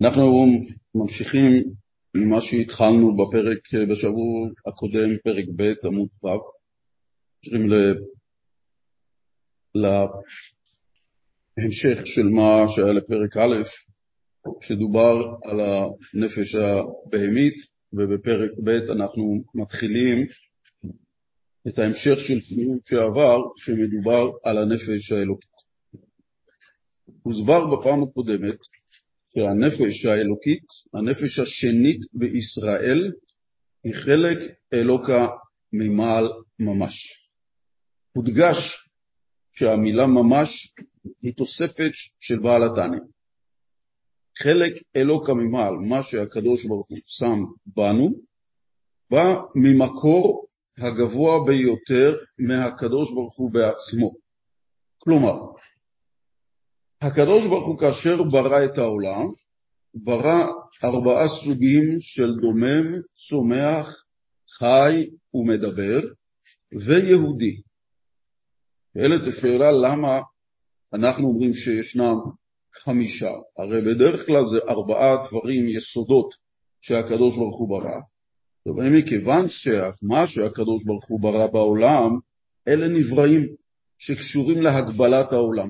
אנחנו ממשיכים ממה שהתחלנו בפרק בשבוע הקודם, פרק ב', עמוד ו', ממשיכים להמשך של מה שהיה לפרק א', שדובר על הנפש הבהמית, ובפרק ב' אנחנו מתחילים את ההמשך של שיעור שעבר, שמדובר על הנפש האלוקית. הוסבר בפעם הקודמת שהנפש האלוקית, הנפש השנית בישראל, היא חלק אלוקה ממעל ממש. הודגש שהמילה ממש היא תוספת של בעל התניא. חלק אלוקה ממעל, מה שהקדוש ברוך הוא שם בנו, בא ממקור הגבוה ביותר מהקדוש ברוך הוא בעצמו. כלומר, הקדוש ברוך הוא כאשר ברא את העולם, ברא ארבעה סוגים של דומם, צומח, חי ומדבר, ויהודי. שואלת השאלה למה אנחנו אומרים שישנם חמישה, הרי בדרך כלל זה ארבעה דברים, יסודות, שהקדוש ברוך הוא ברא, ומכיוון שמה שהקדוש ברוך הוא ברא בעולם, אלה נבראים שקשורים להגבלת העולם.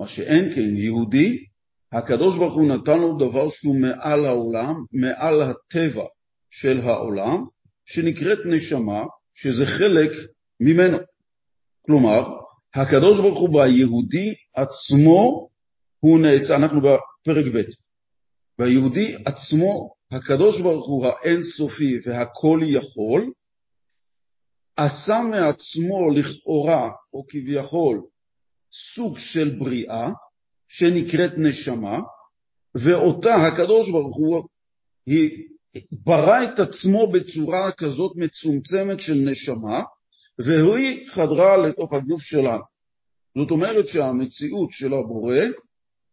מה שאין כן יהודי, הקדוש ברוך הוא נתן לו דבר שהוא מעל העולם, מעל הטבע של העולם, שנקראת נשמה, שזה חלק ממנו. כלומר, הקדוש ברוך הוא ביהודי עצמו, הוא נעשה, אנחנו בפרק ב', ביהודי עצמו, הקדוש ברוך הוא האינסופי והכל יכול, עשה מעצמו לכאורה, או כביכול, סוג של בריאה שנקראת נשמה, ואותה הקדוש ברוך הוא ברא את עצמו בצורה כזאת מצומצמת של נשמה, והיא חדרה לתוך הגוף שלנו. זאת אומרת שהמציאות של הבורא,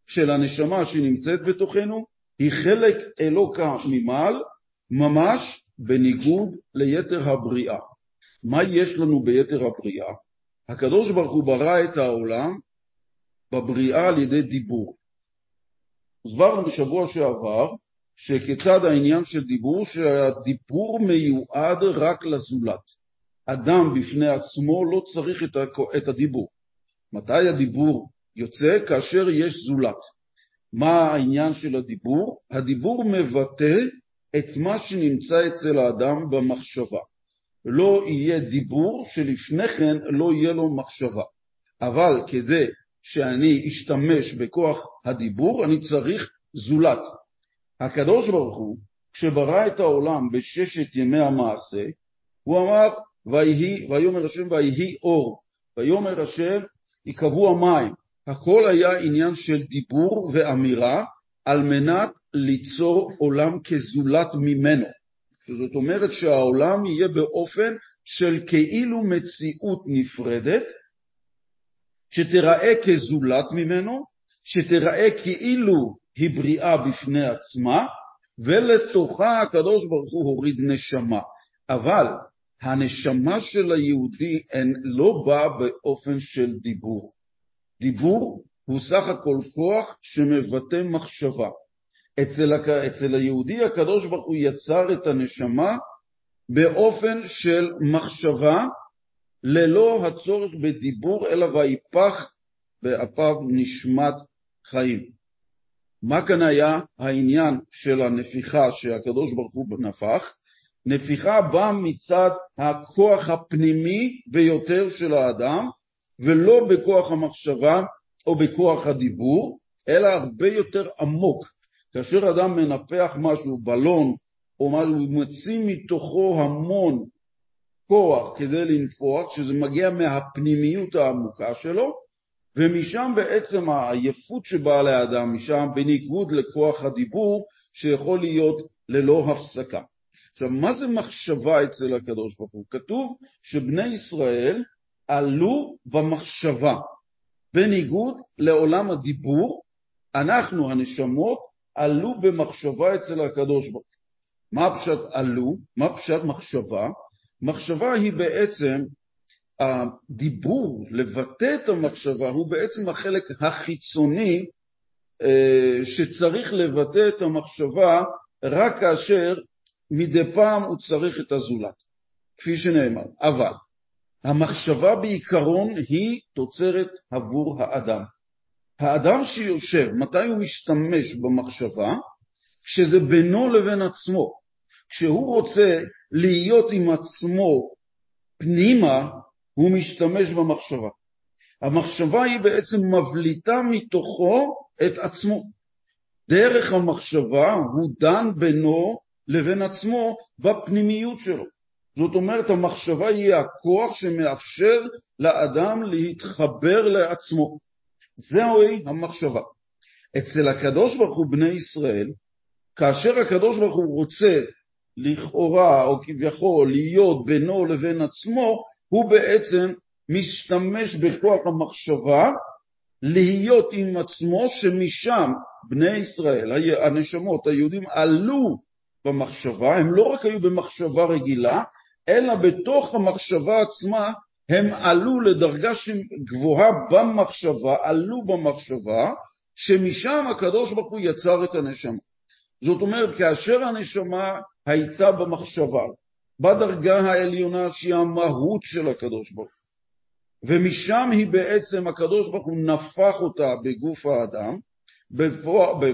של הנשמה שנמצאת בתוכנו, היא חלק אלוקה ממעל, ממש בניגוד ליתר הבריאה. מה יש לנו ביתר הבריאה? הקדוש ברוך הוא ברא את העולם בבריאה על ידי דיבור. הסברנו בשבוע שעבר שכיצד העניין של דיבור, שהדיבור מיועד רק לזולת. אדם בפני עצמו לא צריך את הדיבור. מתי הדיבור יוצא? כאשר יש זולת. מה העניין של הדיבור? הדיבור מבטא את מה שנמצא אצל האדם במחשבה. לא יהיה דיבור שלפני כן לא יהיה לו מחשבה. אבל כדי שאני אשתמש בכוח הדיבור, אני צריך זולת. הקדוש ברוך הוא, כשברא את העולם בששת ימי המעשה, הוא אמר, ויהי, ויאמר השם ויהי אור, ויאמר השם יקבעו המים. הכל היה עניין של דיבור ואמירה על מנת ליצור עולם כזולת ממנו. זאת אומרת שהעולם יהיה באופן של כאילו מציאות נפרדת, שתראה כזולת ממנו, שתראה כאילו היא בריאה בפני עצמה, ולתוכה הקדוש ברוך הוא הוריד נשמה. אבל הנשמה של היהודי אין, לא באה באופן של דיבור. דיבור הוא סך הכל כוח שמבטא מחשבה. אצל, אצל היהודי הקדוש ברוך הוא יצר את הנשמה באופן של מחשבה ללא הצורך בדיבור אלא ויפח באפיו נשמת חיים. מה כאן היה העניין של הנפיחה שהקדוש ברוך הוא נפח? נפיחה באה מצד הכוח הפנימי ביותר של האדם ולא בכוח המחשבה או בכוח הדיבור, אלא הרבה יותר עמוק. כאשר אדם מנפח משהו, בלון, או משהו, הוא מוציא מתוכו המון כוח כדי לנפוח, שזה מגיע מהפנימיות העמוקה שלו, ומשם בעצם העייפות שבאה לאדם, משם בניגוד לכוח הדיבור, שיכול להיות ללא הפסקה. עכשיו, מה זה מחשבה אצל הקדוש ברוך הוא? כתוב שבני ישראל עלו במחשבה, בניגוד לעולם הדיבור, אנחנו הנשמות עלו במחשבה אצל הקדוש ברוך הוא. מה פשט עלו? מה פשט מחשבה? מחשבה היא בעצם הדיבור, לבטא את המחשבה, הוא בעצם החלק החיצוני אה, שצריך לבטא את המחשבה רק כאשר מדי פעם הוא צריך את הזולת, כפי שנאמר. אבל המחשבה בעיקרון היא תוצרת עבור האדם. האדם שיושב, מתי הוא משתמש במחשבה? כשזה בינו לבין עצמו. כשהוא רוצה להיות עם עצמו פנימה, הוא משתמש במחשבה. המחשבה היא בעצם מבליטה מתוכו את עצמו. דרך המחשבה הוא דן בינו לבין עצמו בפנימיות שלו. זאת אומרת, המחשבה היא הכוח שמאפשר לאדם להתחבר לעצמו. זוהי המחשבה. אצל הקדוש ברוך הוא בני ישראל, כאשר הקדוש ברוך הוא רוצה לכאורה או כביכול להיות בינו לבין עצמו, הוא בעצם משתמש בכוח המחשבה להיות עם עצמו, שמשם בני ישראל, הנשמות, היהודים, עלו במחשבה, הם לא רק היו במחשבה רגילה, אלא בתוך המחשבה עצמה הם עלו לדרגה גבוהה במחשבה, עלו במחשבה, שמשם הקדוש ברוך הוא יצר את הנשמה. זאת אומרת, כאשר הנשמה הייתה במחשבה, בדרגה העליונה שהיא המהות של הקדוש ברוך הוא, ומשם היא בעצם, הקדוש ברוך הוא נפח אותה בגוף האדם,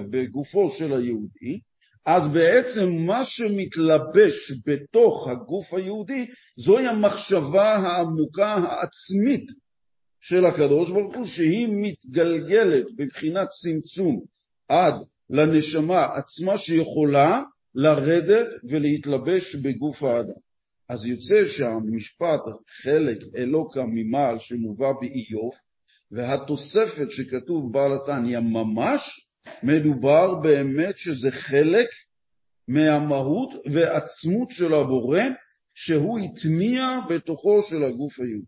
בגופו של היהודי, אז בעצם מה שמתלבש בתוך הגוף היהודי זוהי המחשבה העמוקה העצמית של הקדוש ברוך הוא שהיא מתגלגלת בבחינת צמצום עד לנשמה עצמה שיכולה לרדת ולהתלבש בגוף האדם. אז יוצא שהמשפט חלק אלוקה ממעל שמובא באיוב והתוספת שכתוב בעל התניא ממש מדובר באמת שזה חלק מהמהות ועצמות של הבורא שהוא הטמיע בתוכו של הגוף היהודי.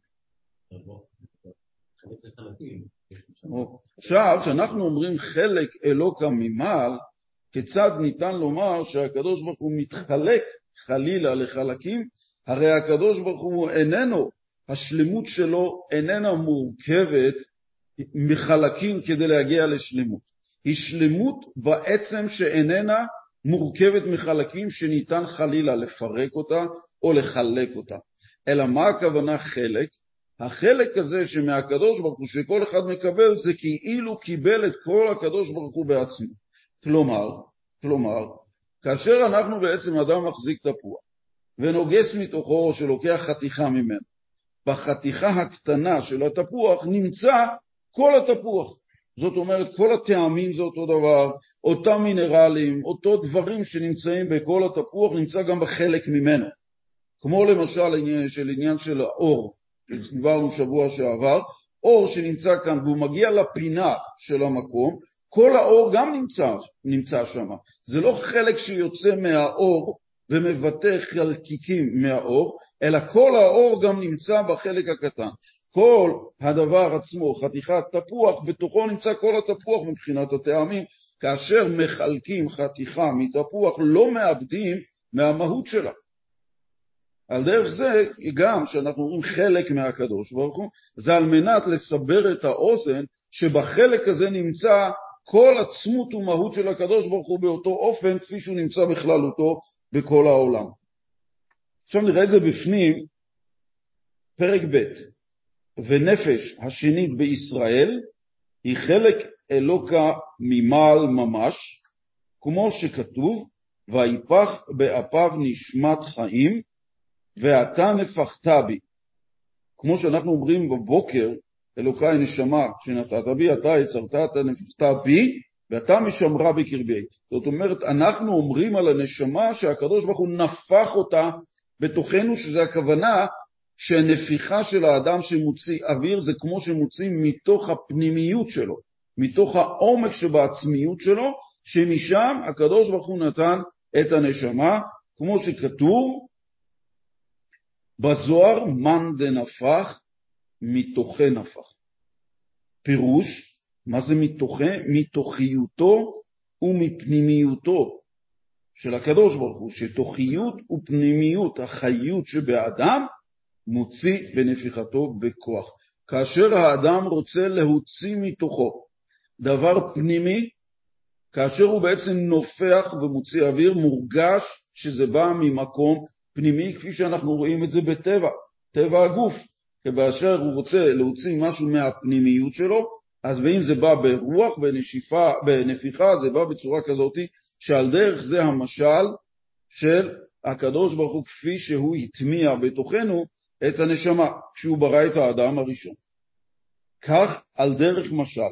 עכשיו, כשאנחנו אומרים חלק אלוקה ממעל, כיצד ניתן לומר שהקדוש ברוך הוא מתחלק חלילה לחלקים? הרי הקדוש ברוך הוא איננו, השלמות שלו איננה מורכבת מחלקים כדי להגיע לשלמות. היא שלמות בעצם שאיננה מורכבת מחלקים שניתן חלילה לפרק אותה או לחלק אותה. אלא מה הכוונה חלק? החלק הזה שמהקדוש ברוך הוא שכל אחד מקבל זה כאילו קיבל את כל הקדוש ברוך הוא בעצמו. כלומר, כלומר, כאשר אנחנו בעצם אדם מחזיק תפוח ונוגס מתוכו או שלוקח חתיכה ממנו, בחתיכה הקטנה של התפוח נמצא כל התפוח. זאת אומרת, כל הטעמים זה אותו דבר, אותם מינרלים, אותו דברים שנמצאים בכל התפוח, נמצא גם בחלק ממנו. כמו למשל של עניין של האור, שדיברנו שבוע שעבר, אור שנמצא כאן והוא מגיע לפינה של המקום, כל האור גם נמצא, נמצא שם. זה לא חלק שיוצא מהאור ומבטא חלקיקים מהאור, אלא כל האור גם נמצא בחלק הקטן. כל הדבר עצמו, חתיכת תפוח, בתוכו נמצא כל התפוח מבחינת הטעמים, כאשר מחלקים חתיכה מתפוח לא מאבדים מהמהות שלה. על דרך זה, גם כשאנחנו אומרים חלק מהקדוש ברוך הוא, זה על מנת לסבר את האוזן שבחלק הזה נמצא כל עצמות ומהות של הקדוש ברוך הוא באותו אופן כפי שהוא נמצא בכללותו בכל העולם. עכשיו נראה את זה בפנים, פרק ב' ונפש השנית בישראל היא חלק אלוקה ממעל ממש, כמו שכתוב, ויפח באפיו נשמת חיים, ואתה נפחת בי. כמו שאנחנו אומרים בבוקר, אלוקי נשמה שנתת בי, אתה יצרת, אתה נפחת בי, ואתה משמרה בקרבי. זאת אומרת, אנחנו אומרים על הנשמה שהקדוש ברוך הוא נפח אותה בתוכנו, שזה הכוונה שהנפיחה של האדם שמוציא אוויר זה כמו שמוציא מתוך הפנימיות שלו, מתוך העומק שבעצמיות שלו, שמשם הקדוש ברוך הוא נתן את הנשמה, כמו שכתוב בזוהר, מאן דנפח, מתוכי נפח. פירוש, מה זה מתוכי? מתוכיותו ומפנימיותו של הקדוש ברוך הוא, שתוכיות ופנימיות החיות שבאדם מוציא בנפיחתו בכוח. כאשר האדם רוצה להוציא מתוכו דבר פנימי, כאשר הוא בעצם נופח ומוציא אוויר, מורגש שזה בא ממקום פנימי, כפי שאנחנו רואים את זה בטבע, טבע הגוף. כאשר הוא רוצה להוציא משהו מהפנימיות שלו, אז ואם זה בא ברוח, בנשיפה, בנפיחה, זה בא בצורה כזאת, שעל דרך זה המשל של הקדוש ברוך הוא כפי שהוא הטמיע בתוכנו את הנשמה, כשהוא ברא את האדם הראשון. כך על דרך משל,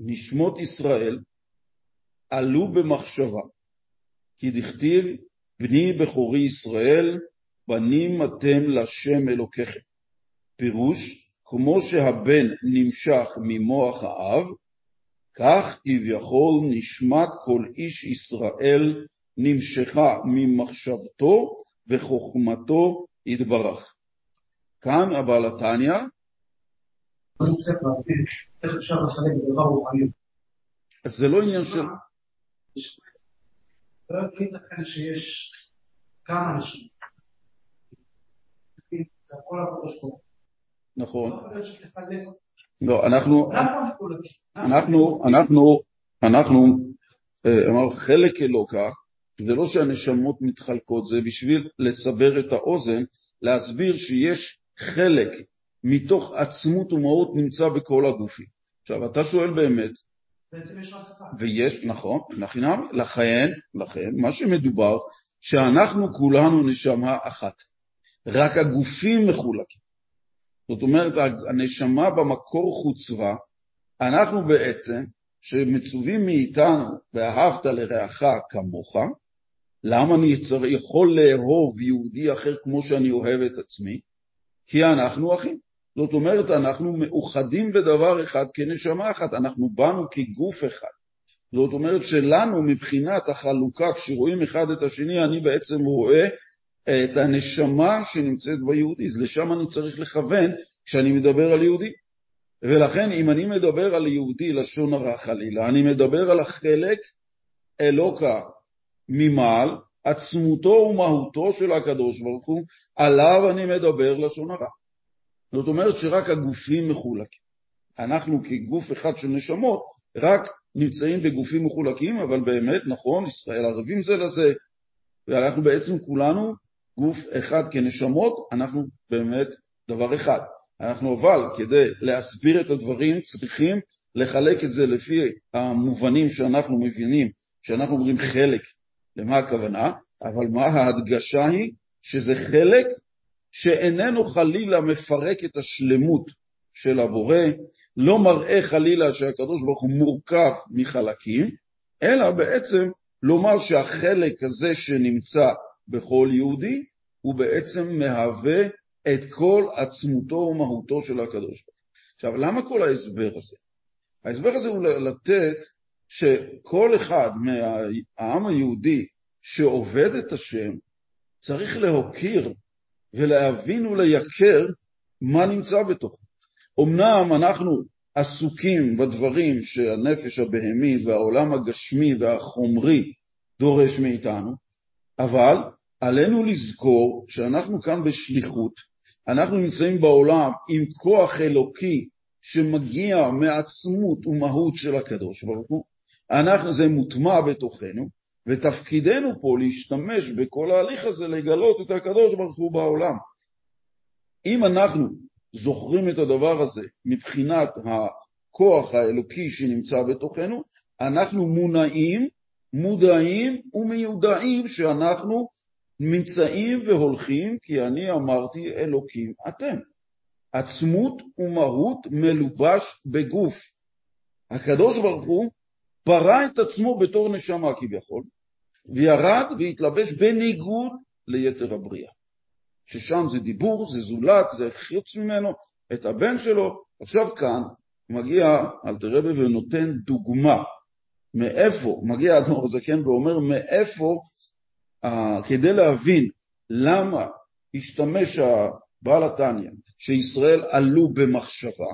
נשמות ישראל עלו במחשבה, כי דכתיב בני בכורי ישראל, בנים אתם לשם אלוקיכם. פירוש, כמו שהבן נמשך ממוח האב, כך כביכול נשמת כל איש ישראל נמשכה ממחשבתו וחוכמתו יתברך. כאן הבעל התניא? אז זה לא עניין של... לא ייתכן שיש כמה אנשים. נכון. לא אנחנו? אנחנו, אנחנו, אנחנו, אה, אמר חלק אלוקה, זה לא שהנשמות מתחלקות, זה בשביל לסבר את האוזן, להסביר שיש חלק מתוך עצמות ומהות נמצא בכל הגופים. עכשיו, אתה שואל באמת, בעצם יש רק אחד. ויש, נכון, לחינם, לכן, לכן, מה שמדובר, שאנחנו כולנו נשמה אחת, רק הגופים מחולקים. זאת אומרת, הנשמה במקור חוצבה, אנחנו בעצם, שמצווים מאיתנו, ואהבת לרעך כמוך, למה אני צריך, יכול לאהוב יהודי אחר כמו שאני אוהב את עצמי? כי אנחנו אחים. זאת אומרת, אנחנו מאוחדים בדבר אחד כנשמה אחת, אנחנו באנו כגוף אחד. זאת אומרת שלנו מבחינת החלוקה, כשרואים אחד את השני, אני בעצם רואה את הנשמה שנמצאת ביהודי, אז לשם אני צריך לכוון כשאני מדבר על יהודי. ולכן אם אני מדבר על יהודי לשון הרע חלילה, אני מדבר על החלק אלוקה ממעל, עצמותו ומהותו של הקדוש ברוך הוא, עליו אני מדבר לשון הרע. זאת אומרת שרק הגופים מחולקים. אנחנו כגוף אחד של נשמות רק נמצאים בגופים מחולקים, אבל באמת, נכון, ישראל ערבים זה לזה, ואנחנו בעצם כולנו גוף אחד כנשמות, אנחנו באמת דבר אחד. אנחנו אבל כדי להסביר את הדברים צריכים לחלק את זה לפי המובנים שאנחנו מבינים, שאנחנו אומרים חלק, למה הכוונה? אבל מה ההדגשה היא? שזה חלק שאיננו חלילה מפרק את השלמות של הבורא, לא מראה חלילה שהקדוש ברוך הוא מורכב מחלקים, אלא בעצם לומר שהחלק הזה שנמצא בכל יהודי, הוא בעצם מהווה את כל עצמותו ומהותו של הקדוש ברוך הוא. עכשיו, למה כל ההסבר הזה? ההסבר הזה הוא לתת שכל אחד מהעם היהודי שעובד את השם צריך להוקיר ולהבין ולייקר מה נמצא בתוכו. אמנם אנחנו עסוקים בדברים שהנפש הבהמי והעולם הגשמי והחומרי דורש מאיתנו, אבל עלינו לזכור שאנחנו כאן בשליחות, אנחנו נמצאים בעולם עם כוח אלוקי שמגיע מעצמות ומהות של הקדוש ברוך הוא, אנחנו, זה מוטמע בתוכנו, ותפקידנו פה להשתמש בכל ההליך הזה לגלות את הקדוש ברוך הוא בעולם. אם אנחנו זוכרים את הדבר הזה מבחינת הכוח האלוקי שנמצא בתוכנו, אנחנו מונעים, מודעים ומיודעים שאנחנו נמצאים והולכים, כי אני אמרתי אלוקים אתם. עצמות ומהות מלובש בגוף. הקדוש ברוך הוא ברא את עצמו בתור נשמה כביכול, וירד והתלבש בניגוד ליתר הבריאה. ששם זה דיבור, זה זולת, זה חוץ ממנו, את הבן שלו. עכשיו כאן מגיע אלתר רבי ונותן דוגמה מאיפה, מגיע אדמו"ר הזקן ואומר מאיפה, אה, כדי להבין למה השתמש הבעל התניא שישראל עלו במחשבה,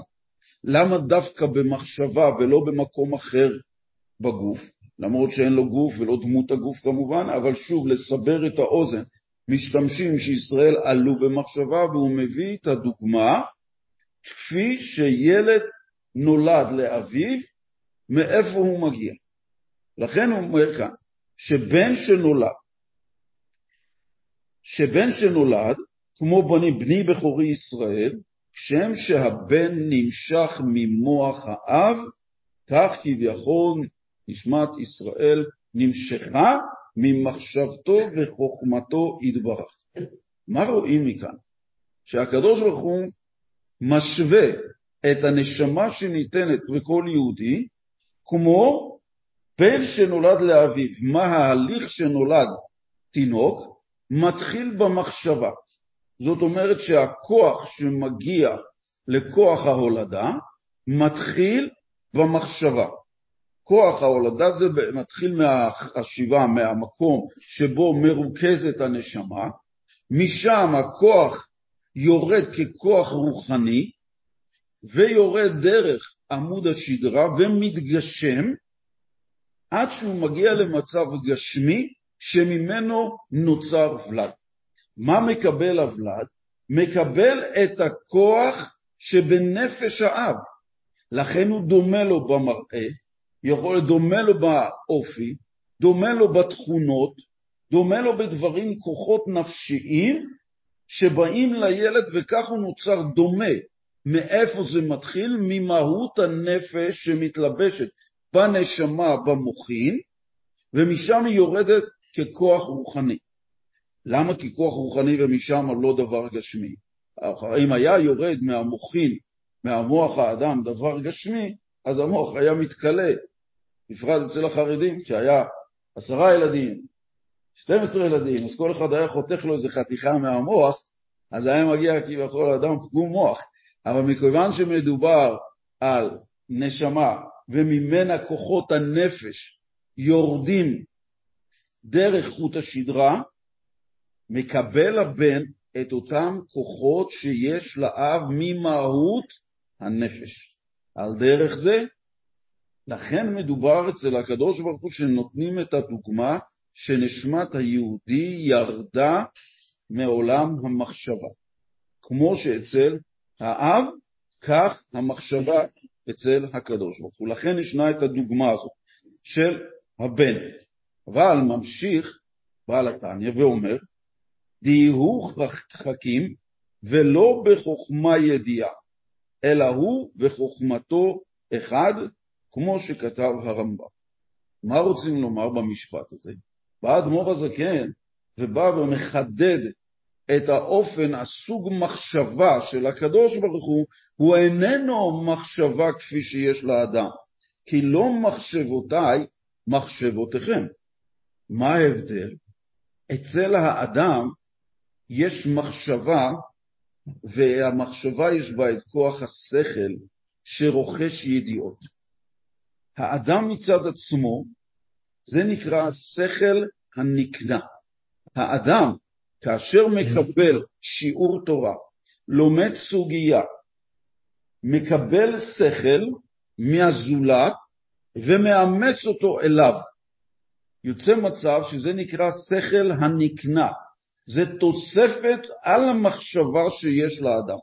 למה דווקא במחשבה ולא במקום אחר בגוף, למרות שאין לו גוף ולא דמות הגוף כמובן, אבל שוב, לסבר את האוזן, משתמשים שישראל עלו במחשבה, והוא מביא את הדוגמה כפי שילד נולד לאביו, מאיפה הוא מגיע. לכן הוא אומר כאן, שבן שנולד, שבן שנולד, כמו בני, בני בכורי ישראל, כשם שהבן נמשך ממוח האב, כך כביכול נשמת ישראל נמשכה ממחשבתו וחוכמתו יתברך. מה רואים מכאן? שהקדוש ברוך הוא משווה את הנשמה שניתנת לכל יהודי כמו בן שנולד לאביו. מה ההליך שנולד תינוק? מתחיל במחשבה. זאת אומרת שהכוח שמגיע לכוח ההולדה מתחיל במחשבה. כוח ההולדה זה מתחיל מהחשיבה, מהמקום שבו מרוכזת הנשמה, משם הכוח יורד ככוח רוחני, ויורד דרך עמוד השדרה ומתגשם עד שהוא מגיע למצב גשמי שממנו נוצר ולד. מה מקבל הוולד? מקבל את הכוח שבנפש האב. לכן הוא דומה לו במראה, יכול להיות דומה לו באופי, דומה לו בתכונות, דומה לו בדברים, כוחות נפשיים שבאים לילד וכך הוא נוצר דומה. מאיפה זה מתחיל? ממהות הנפש שמתלבשת בנשמה, במוחין, ומשם היא יורדת ככוח רוחני. למה ככוח רוחני ומשם לא דבר גשמי? אם היה יורד מהמוחין, מהמוח האדם, דבר גשמי, אז המוח היה מתכלה. בפרט אצל החרדים, שהיה עשרה ילדים, 12 ילדים, אז כל אחד היה חותך לו איזה חתיכה מהמוח, אז היה מגיע כביכול אדם פגום מוח. אבל מכיוון שמדובר על נשמה וממנה כוחות הנפש יורדים דרך חוט השדרה, מקבל הבן את אותם כוחות שיש לאב ממהות הנפש. על דרך זה, לכן מדובר אצל הקדוש ברוך הוא שנותנים את הדוגמה שנשמת היהודי ירדה מעולם המחשבה. כמו שאצל האב, כך המחשבה אצל הקדוש ברוך הוא. לכן ישנה את הדוגמה הזאת של הבן. אבל ממשיך בעל התניא ואומר, דיהו חכים ולא בחוכמה ידיעה, אלא הוא וחוכמתו אחד, כמו שכתב הרמב"ם. מה רוצים לומר במשפט הזה? בא אדמו"ר הזקן ובא ומחדד את האופן, הסוג מחשבה של הקדוש ברוך הוא, הוא איננו מחשבה כפי שיש לאדם, כי לא מחשבותיי מחשבותיכם. מה ההבדל? אצל האדם יש מחשבה, והמחשבה יש בה את כוח השכל שרוכש ידיעות. האדם מצד עצמו, זה נקרא שכל הנקנה. האדם, כאשר מקבל שיעור תורה, לומד סוגיה, מקבל שכל מהזולת ומאמץ אותו אליו. יוצא מצב שזה נקרא שכל הנקנה, זה תוספת על המחשבה שיש לאדם.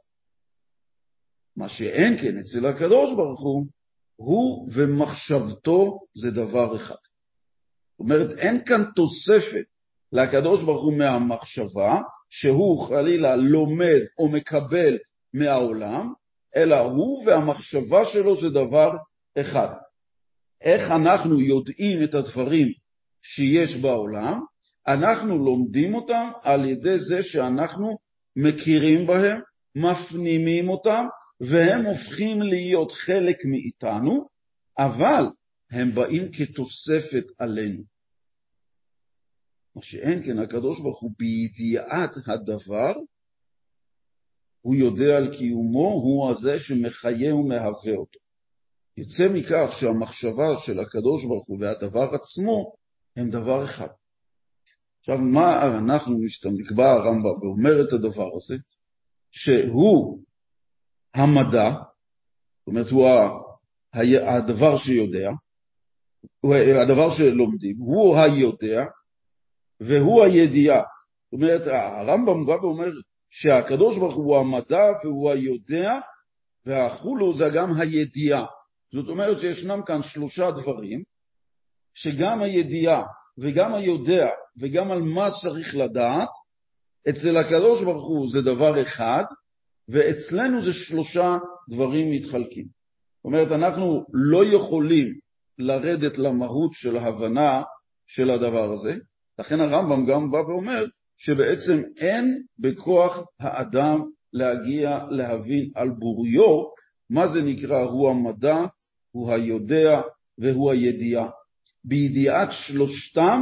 מה שאין כן אצל הקדוש ברוך הוא, הוא ומחשבתו זה דבר אחד. זאת אומרת, אין כאן תוספת לקדוש ברוך הוא מהמחשבה, שהוא חלילה לומד או מקבל מהעולם, אלא הוא והמחשבה שלו זה דבר אחד. איך אנחנו יודעים את הדברים שיש בעולם? אנחנו לומדים אותם על ידי זה שאנחנו מכירים בהם, מפנימים אותם, והם הופכים להיות חלק מאיתנו, אבל הם באים כתוספת עלינו. מה שאין כן, הקדוש ברוך הוא בידיעת הדבר, הוא יודע על קיומו, הוא הזה שמחיה ומהווה אותו. יוצא מכך שהמחשבה של הקדוש ברוך הוא והדבר עצמו הם דבר אחד. עכשיו, מה אנחנו משתמשים, בא הרמב"ם ואומר את הדבר הזה, שהוא המדע, זאת אומרת, הוא הדבר שיודע, הדבר שלומדים, הוא היודע והוא הידיעה. זאת אומרת, הרמב"ם בא ואומר שהקדוש ברוך הוא המדע והוא היודע, והחולו זה גם הידיעה. זאת אומרת שישנם כאן שלושה דברים שגם הידיעה וגם היודע וגם על מה צריך לדעת, אצל הקדוש ברוך הוא זה דבר אחד, ואצלנו זה שלושה דברים מתחלקים. זאת אומרת, אנחנו לא יכולים לרדת למהות של ההבנה של הדבר הזה, לכן הרמב"ם גם בא ואומר שבעצם אין בכוח האדם להגיע להבין על בוריו מה זה נקרא הוא המדע, הוא היודע והוא הידיעה. בידיעת שלושתם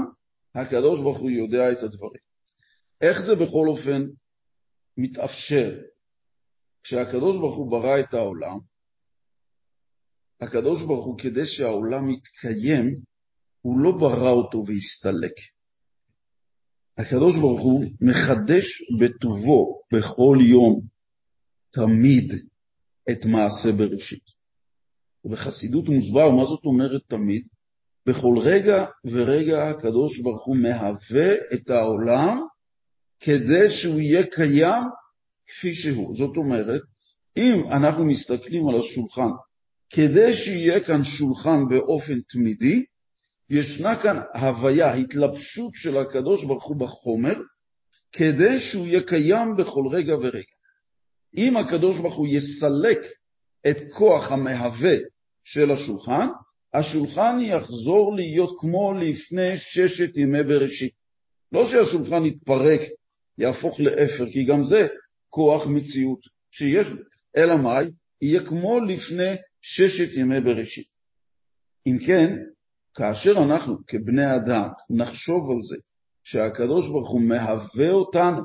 הקדוש ברוך הוא יודע את הדברים. איך זה בכל אופן מתאפשר? כשהקדוש ברוך הוא ברא את העולם, הקדוש ברוך הוא, כדי שהעולם יתקיים, הוא לא ברא אותו והסתלק. הקדוש ברוך הוא מחדש בטובו בכל יום, תמיד, את מעשה בראשית. ובחסידות מוסבר, מה זאת אומרת תמיד? בכל רגע ורגע הקדוש ברוך הוא מהווה את העולם כדי שהוא יהיה קיים כפי שהוא. זאת אומרת, אם אנחנו מסתכלים על השולחן, כדי שיהיה כאן שולחן באופן תמידי, ישנה כאן הוויה, התלבשות של הקדוש ברוך הוא בחומר, כדי שהוא יהיה קיים בכל רגע ורגע. אם הקדוש ברוך הוא יסלק את כוח המהווה של השולחן, השולחן יחזור להיות כמו לפני ששת ימי בראשית. לא שהשולחן יתפרק, יהפוך לאפר, כי גם זה כוח מציאות שיש, אלא מאי? יהיה כמו לפני ששת ימי בראשית. אם כן, כאשר אנחנו כבני אדם נחשוב על זה שהקדוש ברוך הוא מהווה אותנו,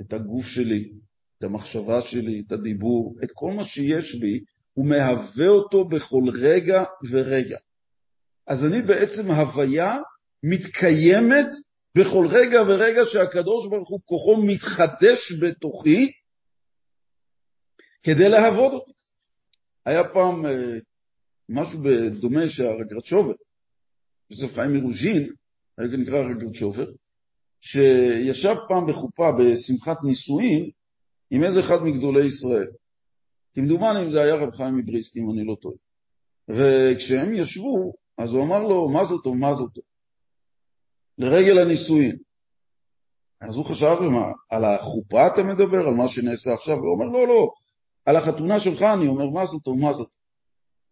את הגוף שלי, את המחשבה שלי, את הדיבור, את כל מה שיש בי, הוא מהווה אותו בכל רגע ורגע. אז אני בעצם הוויה מתקיימת בכל רגע ורגע שהקדוש ברוך הוא כוחו מתחדש בתוכי כדי לעבוד אותי. היה פעם אה, משהו בדומה שהרגרצ'ובר, יוסף חיים מרוז'ין, היה נקרא רגרצ'ובר, שישב פעם בחופה בשמחת נישואין עם איזה אחד מגדולי ישראל. כמדומני אם זה היה רב חיים מבריסק, אם אני לא טועה. וכשהם ישבו, אז הוא אמר לו, מה זאת או מה זאת? לרגל הנישואין. אז הוא חשב, מה, על החופה אתה מדבר, על מה שנעשה עכשיו? הוא אומר, לא, לא, על החתונה שלך אני אומר, מה זאת מה זאת?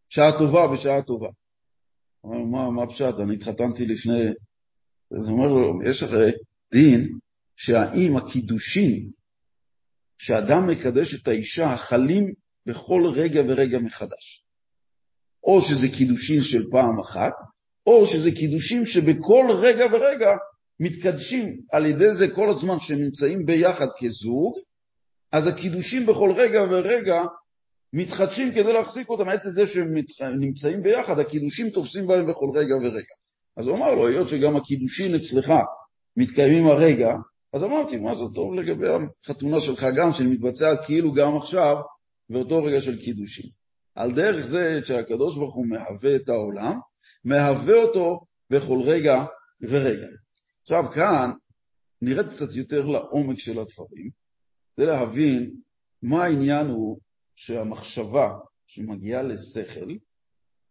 שעה טובה בשעה טובה. הוא אומר, מה, מה פשט? אני התחתנתי לפני... אז הוא אומר לו, יש הרי דין שהאם הקידושים שאדם מקדש את האישה חלים בכל רגע ורגע מחדש. או שזה קידושים של פעם אחת, או שזה קידושים שבכל רגע ורגע מתקדשים על ידי זה כל הזמן שהם נמצאים ביחד כזוג, אז הקידושים בכל רגע ורגע מתחדשים כדי להחזיק אותם, עצם זה שהם נמצאים ביחד, הקידושים תופסים בהם בכל רגע ורגע. אז הוא אמר לו, היות שגם הקידושים אצלך מתקיימים הרגע, אז אמרתי, מה זה טוב לגבי החתונה שלך גם, שמתבצעת כאילו גם עכשיו, באותו רגע של קידושים. על דרך זה שהקדוש ברוך הוא מהווה את העולם, מהווה אותו בכל רגע ורגע. עכשיו כאן נרד קצת יותר לעומק של הדברים, כדי להבין מה העניין הוא שהמחשבה שמגיעה לשכל,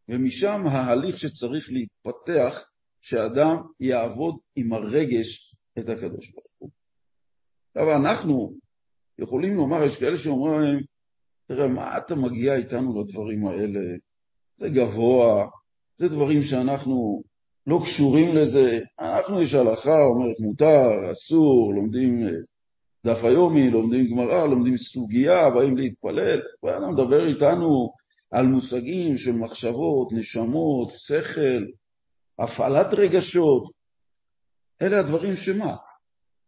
ומשם ההליך שצריך להתפתח, שאדם יעבוד עם הרגש את הקדוש ברוך הוא. עכשיו אנחנו יכולים לומר, יש כאלה שאומרים, תראה, מה אתה מגיע איתנו לדברים האלה? זה גבוה, זה דברים שאנחנו לא קשורים לזה. אנחנו, יש הלכה, אומרת מותר, אסור, לומדים אה, דף היומי, לומדים גמרא, לומדים סוגיה, באים להתפלל. ואתה מדבר איתנו על מושגים של מחשבות, נשמות, שכל, הפעלת רגשות. אלה הדברים שמה?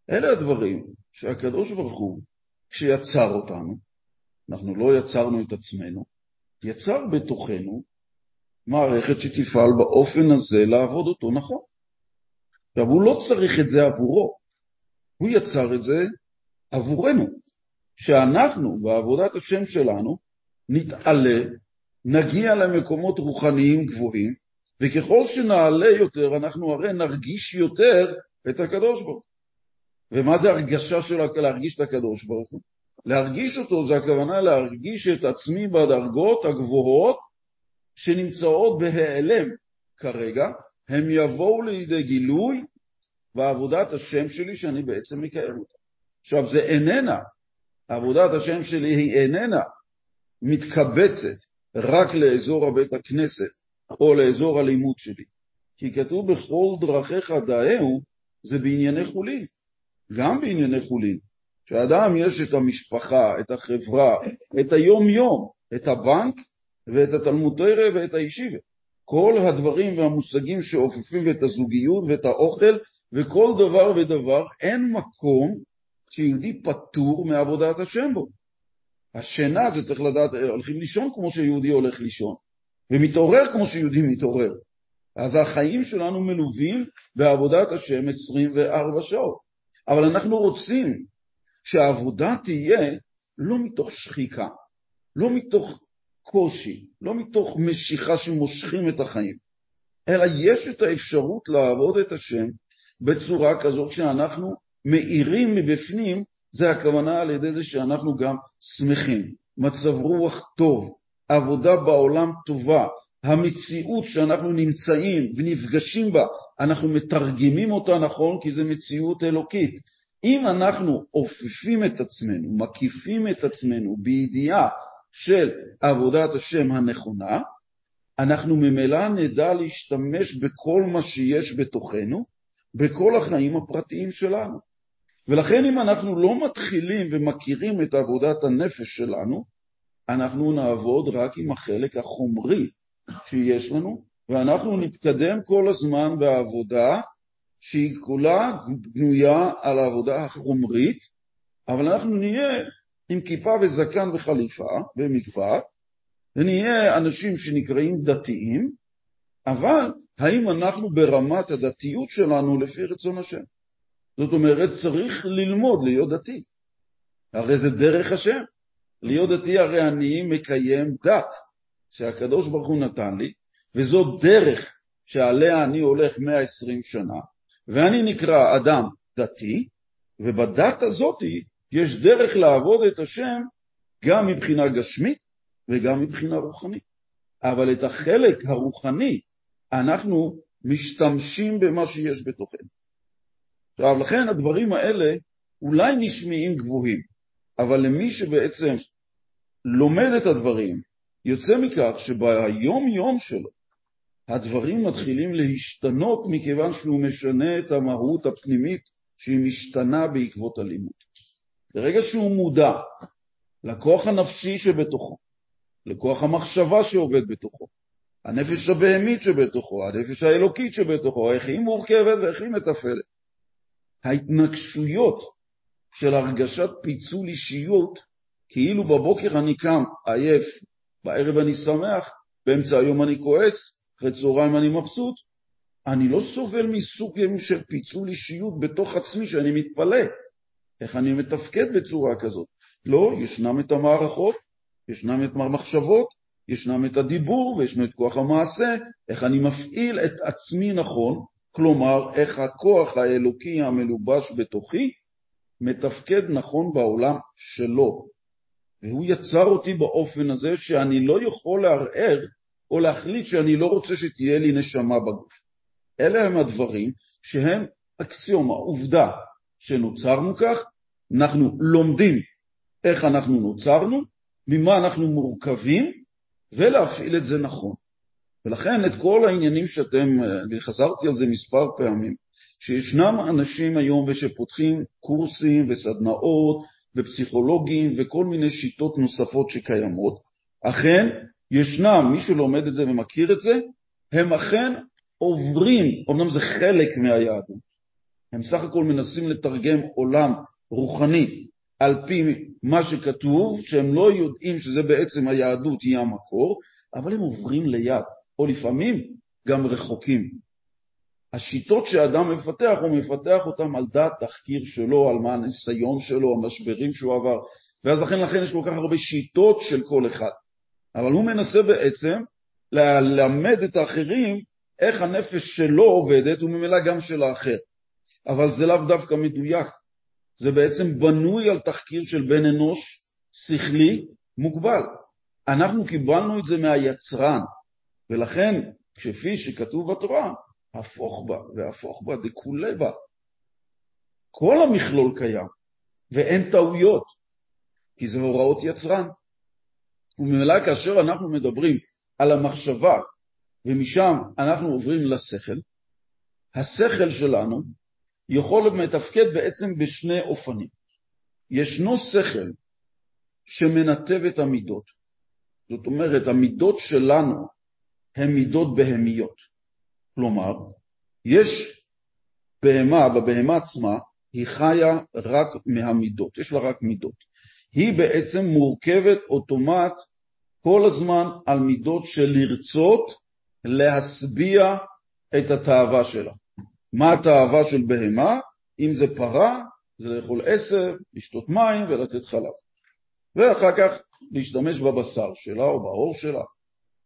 אלה הדברים שהקדוש ברוך הוא, כשיצר אותנו, אנחנו לא יצרנו את עצמנו, יצר בתוכנו מערכת שתפעל באופן הזה לעבוד אותו נכון. עכשיו, הוא לא צריך את זה עבורו, הוא יצר את זה עבורנו, שאנחנו, בעבודת השם שלנו, נתעלה, נגיע למקומות רוחניים גבוהים, וככל שנעלה יותר, אנחנו הרי נרגיש יותר את הקדוש ברוך ומה זה הרגשה של להרגיש את הקדוש ברוך הוא? להרגיש אותו זה הכוונה להרגיש את עצמי בדרגות הגבוהות שנמצאות בהיעלם כרגע, הם יבואו לידי גילוי בעבודת השם שלי שאני בעצם מקיים אותה. עכשיו, זה איננה, עבודת השם שלי היא איננה מתקבצת רק לאזור הבית הכנסת או לאזור הלימוד שלי. כי כתוב בכל דרכיך דאהו, זה בענייני חולין. גם בענייני חולין. שאדם יש את המשפחה, את החברה, את היום-יום, את הבנק ואת התלמוד תרא ואת הישיבה. כל הדברים והמושגים שאופפים את הזוגיות ואת האוכל וכל דבר ודבר, אין מקום שיהודי פטור מעבודת השם בו. השינה זה צריך לדעת, הולכים לישון כמו שיהודי הולך לישון, ומתעורר כמו שיהודי מתעורר. אז החיים שלנו מלווים בעבודת השם 24 שעות. אבל אנחנו רוצים שהעבודה תהיה לא מתוך שחיקה, לא מתוך קושי, לא מתוך משיכה שמושכים את החיים, אלא יש את האפשרות לעבוד את השם בצורה כזאת שאנחנו מאירים מבפנים, זה הכוונה על ידי זה שאנחנו גם שמחים, מצב רוח טוב, עבודה בעולם טובה, המציאות שאנחנו נמצאים ונפגשים בה, אנחנו מתרגמים אותה נכון כי זו מציאות אלוקית. אם אנחנו עופפים את עצמנו, מקיפים את עצמנו בידיעה של עבודת השם הנכונה, אנחנו ממילא נדע להשתמש בכל מה שיש בתוכנו, בכל החיים הפרטיים שלנו. ולכן אם אנחנו לא מתחילים ומכירים את עבודת הנפש שלנו, אנחנו נעבוד רק עם החלק החומרי שיש לנו, ואנחנו נתקדם כל הזמן בעבודה שהיא כולה בנויה על העבודה החומרית, אבל אנחנו נהיה עם כיפה וזקן וחליפה ומקווה, ונהיה אנשים שנקראים דתיים, אבל האם אנחנו ברמת הדתיות שלנו לפי רצון השם? זאת אומרת, צריך ללמוד להיות דתי. הרי זה דרך השם. להיות דתי הרי אני מקיים דת שהקדוש ברוך הוא נתן לי, וזו דרך שעליה אני הולך 120 שנה, ואני נקרא אדם דתי, ובדת הזאת יש דרך לעבוד את השם גם מבחינה גשמית וגם מבחינה רוחנית. אבל את החלק הרוחני אנחנו משתמשים במה שיש בתוכנו. עכשיו, לכן הדברים האלה אולי נשמעים גבוהים, אבל למי שבעצם לומד את הדברים, יוצא מכך שביום-יום שלו הדברים מתחילים להשתנות מכיוון שהוא משנה את המהות הפנימית שהיא משתנה בעקבות הלימוד. ברגע שהוא מודע לכוח הנפשי שבתוכו, לכוח המחשבה שעובד בתוכו, הנפש הבהמית שבתוכו, הנפש האלוקית שבתוכו, איך היא מורכבת ואיך היא מתפעלת. ההתנגשויות של הרגשת פיצול אישיות, כאילו בבוקר אני קם עייף, בערב אני שמח, באמצע היום אני כועס, אחרי צהריים אני מבסוט, אני לא סובל מסוג של פיצול אישיות בתוך עצמי שאני מתפלא. איך אני מתפקד בצורה כזאת? לא, ישנם את המערכות, ישנם את המחשבות, ישנם את הדיבור וישנו את כוח המעשה, איך אני מפעיל את עצמי נכון, כלומר, איך הכוח האלוקי המלובש בתוכי מתפקד נכון בעולם שלו. והוא יצר אותי באופן הזה שאני לא יכול לערער או להחליט שאני לא רוצה שתהיה לי נשמה בגוף. אלה הם הדברים שהם אקסיומה, עובדה, שנוצרנו כך, אנחנו לומדים איך אנחנו נוצרנו, ממה אנחנו מורכבים, ולהפעיל את זה נכון. ולכן את כל העניינים שאתם, אני חזרתי על זה מספר פעמים, שישנם אנשים היום ושפותחים קורסים וסדנאות ופסיכולוגים וכל מיני שיטות נוספות שקיימות, אכן ישנם, מי שלומד את זה ומכיר את זה, הם אכן עוברים, אמנם זה חלק מהיהדות, הם סך הכל מנסים לתרגם עולם רוחני על פי מה שכתוב, שהם לא יודעים שזה בעצם היהדות היא המקור, אבל הם עוברים ליד, או לפעמים גם רחוקים. השיטות שאדם מפתח, הוא מפתח אותן על דעת תחקיר שלו, על מה הניסיון שלו, המשברים שהוא עבר, ואז לכן לכן יש כל כך הרבה שיטות של כל אחד. אבל הוא מנסה בעצם ללמד את האחרים איך הנפש שלו עובדת, וממילא גם של האחר. אבל זה לאו דווקא מדויק. זה בעצם בנוי על תחקיר של בן אנוש שכלי מוגבל. אנחנו קיבלנו את זה מהיצרן, ולכן, כפי שכתוב בתורה, הפוך בה והפוך בה דכולי בה. כל המכלול קיים, ואין טעויות, כי זה הוראות יצרן. וממילא כאשר אנחנו מדברים על המחשבה, ומשם אנחנו עוברים לשכל, השכל שלנו יכול מתפקד בעצם בשני אופנים. ישנו שכל שמנתב את המידות. זאת אומרת, המידות שלנו הן מידות בהמיות. כלומר, יש בהמה, בבהמה עצמה, היא חיה רק מהמידות, יש לה רק מידות. היא בעצם מורכבת אוטומט כל הזמן על מידות של לרצות להשביע את התאווה שלה. מה התאווה של בהמה? אם זה פרה, זה לאכול עשב, לשתות מים ולתת חלב. ואחר כך להשתמש בבשר שלה או בעור שלה.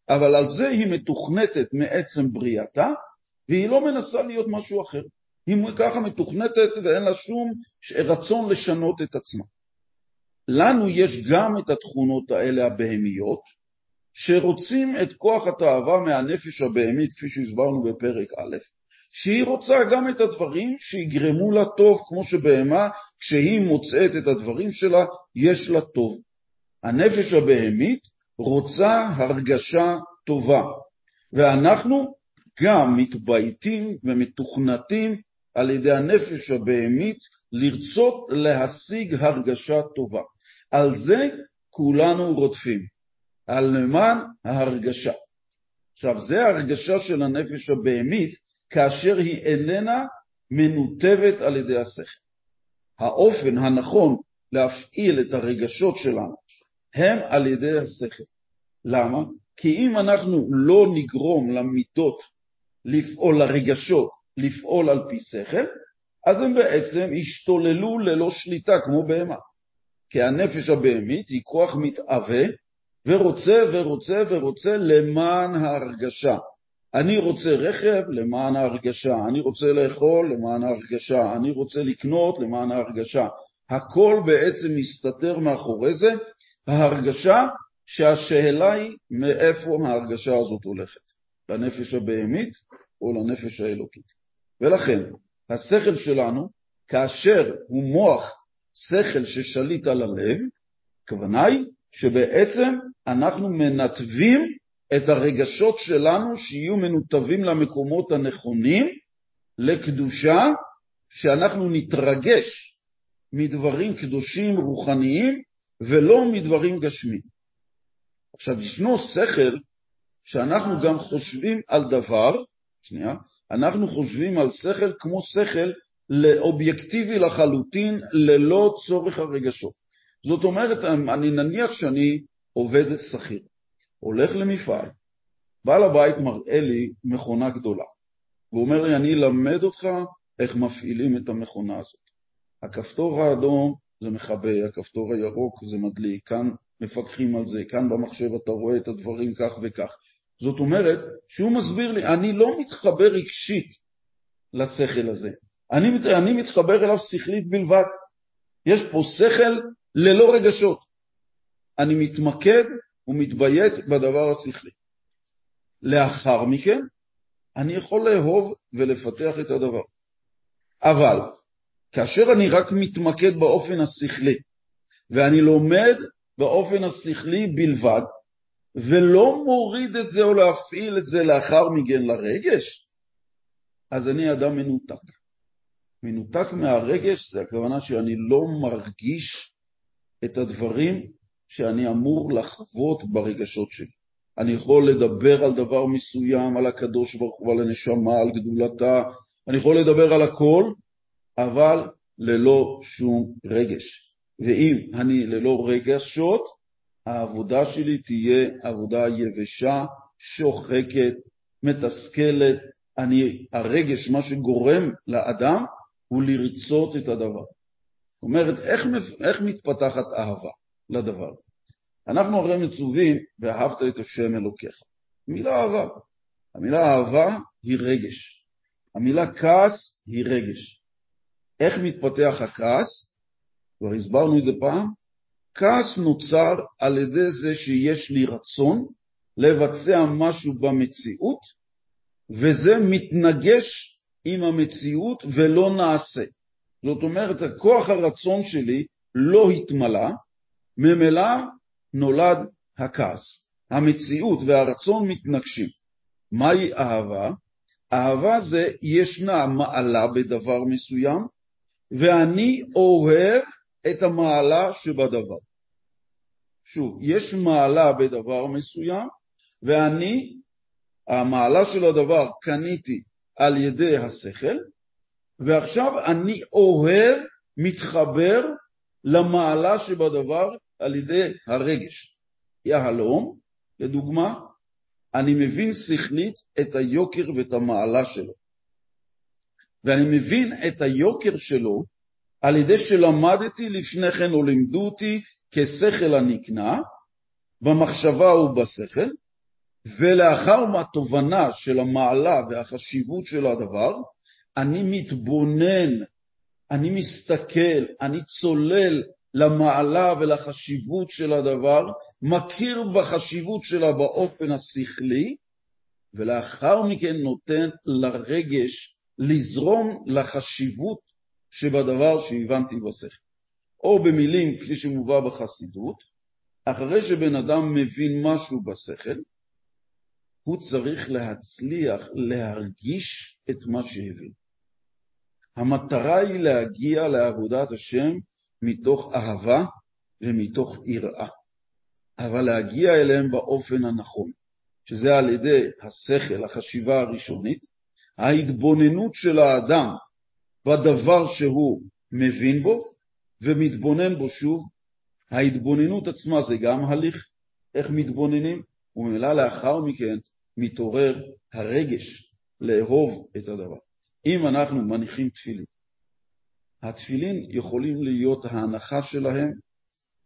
אבל על זה היא מתוכנתת מעצם בריאתה, והיא לא מנסה להיות משהו אחר. היא ככה מתוכנתת ואין לה שום רצון לשנות את עצמה. לנו יש גם את התכונות האלה הבהמיות, שרוצים את כוח התאווה מהנפש הבהמית, כפי שהסברנו בפרק א', שהיא רוצה גם את הדברים שיגרמו לה טוב, כמו שבהמה, כשהיא מוצאת את הדברים שלה, יש לה טוב. הנפש הבהמית רוצה הרגשה טובה, ואנחנו גם מתבייתים ומתוכנתים על ידי הנפש הבהמית לרצות להשיג הרגשה טובה. על זה כולנו רודפים, על למען ההרגשה. עכשיו, זה ההרגשה של הנפש הבהמית כאשר היא איננה מנותבת על ידי השכל. האופן הנכון להפעיל את הרגשות שלנו הם על ידי השכל. למה? כי אם אנחנו לא נגרום למידות לפעול, לרגשות, לפעול על פי שכל, אז הם בעצם השתוללו ללא שליטה כמו בהמה. כי הנפש הבהמית היא כוח מתאווה ורוצה ורוצה ורוצה למען ההרגשה. אני רוצה רכב למען ההרגשה, אני רוצה לאכול למען ההרגשה, אני רוצה לקנות למען ההרגשה. הכל בעצם מסתתר מאחורי זה, ההרגשה שהשאלה היא מאיפה ההרגשה הזאת הולכת, לנפש הבהמית או לנפש האלוקית. ולכן, השכל שלנו, כאשר הוא מוח שכל ששליט על הלב, הכוונה היא שבעצם אנחנו מנתבים את הרגשות שלנו שיהיו מנותבים למקומות הנכונים, לקדושה, שאנחנו נתרגש מדברים קדושים רוחניים ולא מדברים גשמיים. עכשיו, ישנו שכל שאנחנו גם חושבים על דבר, שנייה, אנחנו חושבים על שכל כמו שכל לאובייקטיבי לחלוטין, ללא צורך הרגשות. זאת אומרת, אני נניח שאני עובד שכיר, הולך למפעל, בעל הבית מראה לי מכונה גדולה, והוא אומר לי, אני אלמד אותך איך מפעילים את המכונה הזאת. הכפתור האדום זה מכבה, הכפתור הירוק זה מדליק, כאן מפקחים על זה, כאן במחשב אתה רואה את הדברים כך וכך. זאת אומרת, שהוא מסביר לי, אני לא מתחבר רגשית לשכל הזה, אני, אני מתחבר אליו שכלית בלבד. יש פה שכל ללא רגשות. אני מתמקד ומתביית בדבר השכלי. לאחר מכן, אני יכול לאהוב ולפתח את הדבר. אבל כאשר אני רק מתמקד באופן השכלי, ואני לומד באופן השכלי בלבד, ולא מוריד את זה או להפעיל את זה לאחר מכן לרגש, אז אני אדם מנותק. מנותק מהרגש זה הכוונה שאני לא מרגיש את הדברים שאני אמור לחוות ברגשות שלי. אני יכול לדבר על דבר מסוים, על הקדוש ברוך הוא, על הנשמה, על גדולתה, אני יכול לדבר על הכל, אבל ללא שום רגש. ואם אני ללא רגשות, העבודה שלי תהיה עבודה יבשה, שוחקת, מתסכלת. אני, הרגש, מה שגורם לאדם, הוא לרצות את הדבר. זאת אומרת, איך, איך מתפתחת אהבה לדבר? אנחנו הרי מצווים, ואהבת את השם אלוקיך. המילה אהבה. המילה אהבה היא רגש. המילה כעס היא רגש. איך מתפתח הכעס? כבר הסברנו את זה פעם. כעס נוצר על ידי זה שיש לי רצון לבצע משהו במציאות, וזה מתנגש עם המציאות ולא נעשה. זאת אומרת, הכוח הרצון שלי לא התמלא, ממילא נולד הכעס. המציאות והרצון מתנגשים. מהי אהבה? אהבה זה ישנה מעלה בדבר מסוים, ואני אוהב את המעלה שבדבר. שוב, יש מעלה בדבר מסוים, ואני, המעלה של הדבר קניתי על ידי השכל, ועכשיו אני אוהב, מתחבר למעלה שבדבר על ידי הרגש. יהלום, לדוגמה, אני מבין שכלית את היוקר ואת המעלה שלו. ואני מבין את היוקר שלו על ידי שלמדתי לפני כן או לימדו אותי כשכל הנקנה, במחשבה ובשכל, ולאחר מהתובנה של המעלה והחשיבות של הדבר, אני מתבונן, אני מסתכל, אני צולל למעלה ולחשיבות של הדבר, מכיר בחשיבות שלה באופן השכלי, ולאחר מכן נותן לרגש לזרום לחשיבות שבדבר שהבנתי בשכל. או במילים כפי שמובא בחסידות, אחרי שבן אדם מבין משהו בשכל, הוא צריך להצליח להרגיש את מה שהבין. המטרה היא להגיע לעבודת השם מתוך אהבה ומתוך יראה, אבל להגיע אליהם באופן הנכון, שזה על ידי השכל, החשיבה הראשונית, ההתבוננות של האדם בדבר שהוא מבין בו ומתבונן בו שוב. ההתבוננות עצמה זה גם הליך, איך מתבוננים, וממילא לאחר מכן מתעורר הרגש לאהוב את הדבר. אם אנחנו מניחים תפילין, התפילין יכולים להיות ההנחה שלהם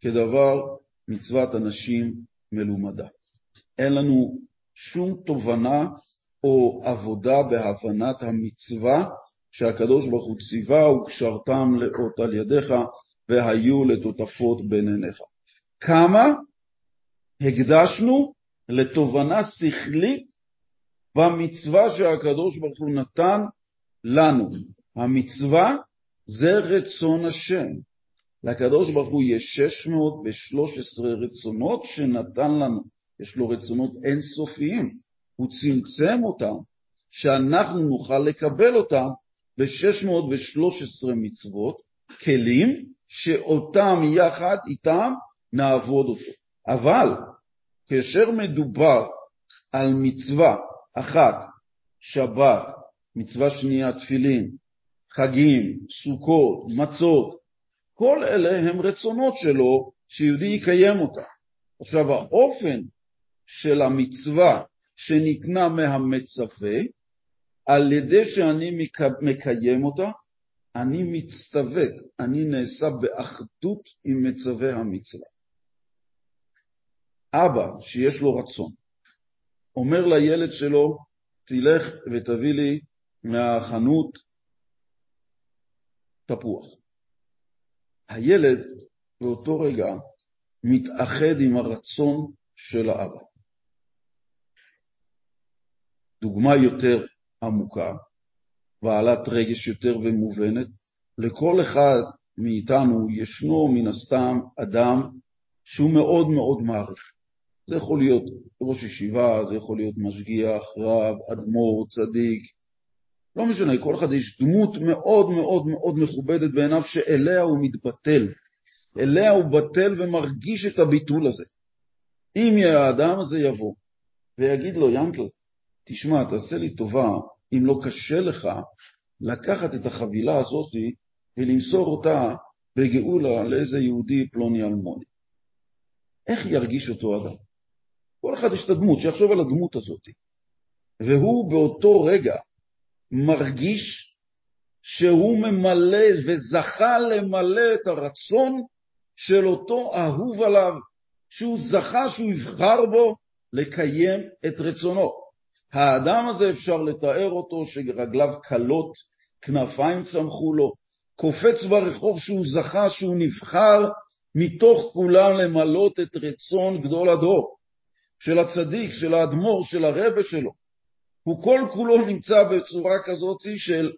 כדבר מצוות אנשים מלומדה. אין לנו שום תובנה או עבודה בהבנת המצווה שהקדוש ברוך הוא ציווה וקשרתם לאות על ידיך והיו לטוטפות בין עיניך. כמה הקדשנו לתובנה שכלית במצווה שהקדוש ברוך הוא נתן לנו. המצווה זה רצון השם. לקדוש ברוך הוא יש 613 רצונות שנתן לנו. יש לו רצונות אינסופיים. הוא צמצם אותם, שאנחנו נוכל לקבל אותם ב-613 מצוות, כלים שאותם יחד איתם נעבוד אותו. אבל כאשר מדובר על מצווה אחת, שבת, מצווה שנייה תפילין, חגים, סוכות, מצות, כל אלה הם רצונות שלו שיהודי יקיים אותה. עכשיו האופן של המצווה שניתנה מהמצווה, על ידי שאני מקיים אותה, אני מצטוות, אני נעשה באחדות עם מצווה המצווה. אבא שיש לו רצון, אומר לילד שלו, תלך ותביא לי מהחנות תפוח. הילד באותו רגע מתאחד עם הרצון של האבא. דוגמה יותר עמוקה, בעלת רגש יותר ומובנת, לכל אחד מאיתנו ישנו מן הסתם אדם שהוא מאוד מאוד מעריך. זה יכול להיות ראש ישיבה, זה יכול להיות משגיח, רב, אדמו"ר, צדיק, לא משנה, כל אחד יש דמות מאוד מאוד מאוד מכובדת בעיניו שאליה הוא מתבטל. אליה הוא בטל ומרגיש את הביטול הזה. אם האדם הזה יבוא ויגיד לו, ינקל, תשמע, תעשה לי טובה, אם לא קשה לך, לקחת את החבילה הזאת ולמסור אותה בגאולה לאיזה יהודי פלוני אלמוני. איך ירגיש אותו אדם? כל אחד יש את הדמות, שיחשוב על הדמות הזאת. והוא באותו רגע מרגיש שהוא ממלא וזכה למלא את הרצון של אותו אהוב עליו, שהוא זכה שהוא יבחר בו לקיים את רצונו. האדם הזה אפשר לתאר אותו שרגליו קלות, כנפיים צמחו לו, קופץ ברחוב שהוא זכה שהוא נבחר מתוך כולם למלות את רצון גדול הדור, של הצדיק, של האדמו"ר, של הרבה שלו. הוא כל כולו נמצא בצורה כזאת של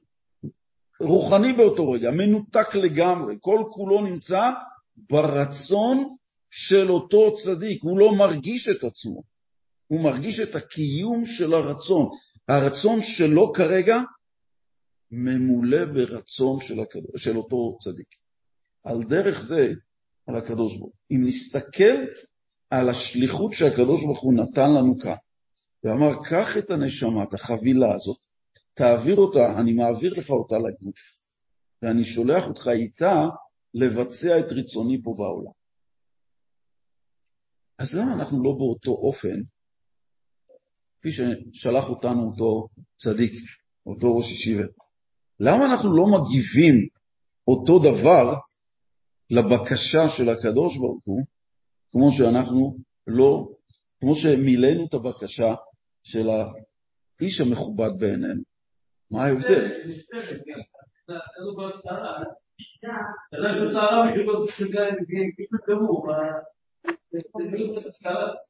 רוחני באותו רגע, מנותק לגמרי, כל כולו נמצא ברצון של אותו צדיק, הוא לא מרגיש את עצמו, הוא מרגיש את הקיום של הרצון. הרצון שלו כרגע ממולא ברצון של, הקדוש, של אותו צדיק. על דרך זה, על הקדוש ברוך הוא. אם נסתכל על השליחות שהקדוש ברוך הוא נתן לנו כאן, ואמר, קח את הנשמה, את החבילה הזאת, תעביר אותה, אני מעביר לך אותה לגוף, ואני שולח אותך איתה לבצע את רצוני פה בעולם. אז למה אנחנו לא באותו אופן, כפי ששלח אותנו אותו צדיק, אותו ראש ישיבה? למה אנחנו לא מגיבים אותו דבר לבקשה של הקדוש ברוך הוא, כמו שאנחנו לא, כמו שמילאנו את הבקשה של האיש המכובד בעינינו? מה ההבדל?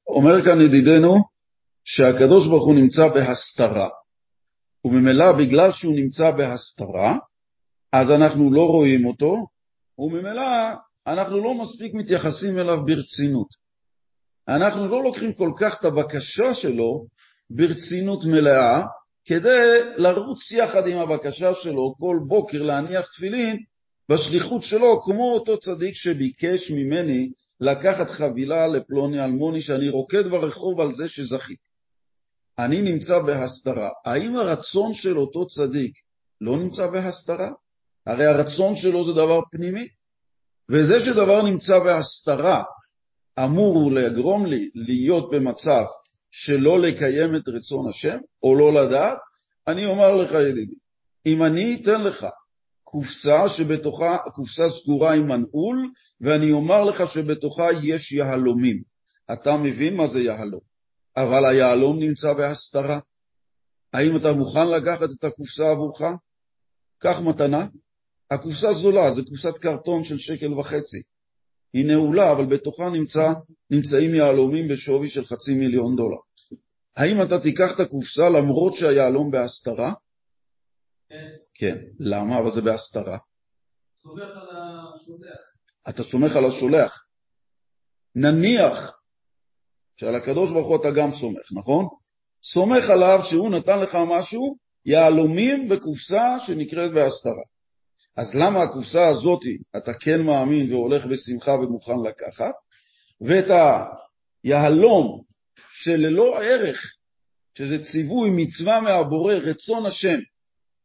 אומר כאן ידידנו שהקדוש ברוך הוא נמצא בהסתרה, וממילא בגלל שהוא נמצא בהסתרה, אז אנחנו לא רואים אותו, וממילא אנחנו לא מספיק מתייחסים אליו ברצינות. אנחנו לא לוקחים כל כך את הבקשה שלו ברצינות מלאה, כדי לרוץ יחד עם הבקשה שלו כל בוקר להניח תפילין בשליחות שלו, כמו אותו צדיק שביקש ממני לקחת חבילה לפלוני אלמוני שאני רוקד ברחוב על זה שזכיתי. אני נמצא בהסתרה. האם הרצון של אותו צדיק לא נמצא בהסתרה? הרי הרצון שלו זה דבר פנימי, וזה שדבר נמצא בהסתרה אמור לגרום לי להיות במצב שלא לקיים את רצון השם, או לא לדעת, אני אומר לך ידידי, אם אני אתן לך קופסה שבתוכה, קופסה סגורה עם מנעול, ואני אומר לך שבתוכה יש יהלומים. אתה מבין מה זה יהלום, אבל היהלום נמצא בהסתרה. האם אתה מוכן לקחת את הקופסה עבורך? קח מתנה. הקופסה זולה, זו קופסת קרטון של שקל וחצי. היא נעולה, אבל בתוכה נמצא, נמצאים יהלומים בשווי של חצי מיליון דולר. האם אתה תיקח את הקופסה למרות שהיהלום בהסתרה? כן. כן. למה? אבל זה בהסתרה. סומך על השולח. אתה סומך על השולח. נניח שעל הקדוש ברוך הוא אתה גם סומך, נכון? סומך עליו שהוא נתן לך משהו, יהלומים בקופסה שנקראת בהסתרה. אז למה הקופסה הזאת אתה כן מאמין והולך בשמחה ומוכן לקחת, ואת היהלום שללא ערך, שזה ציווי, מצווה מהבורא, רצון השם,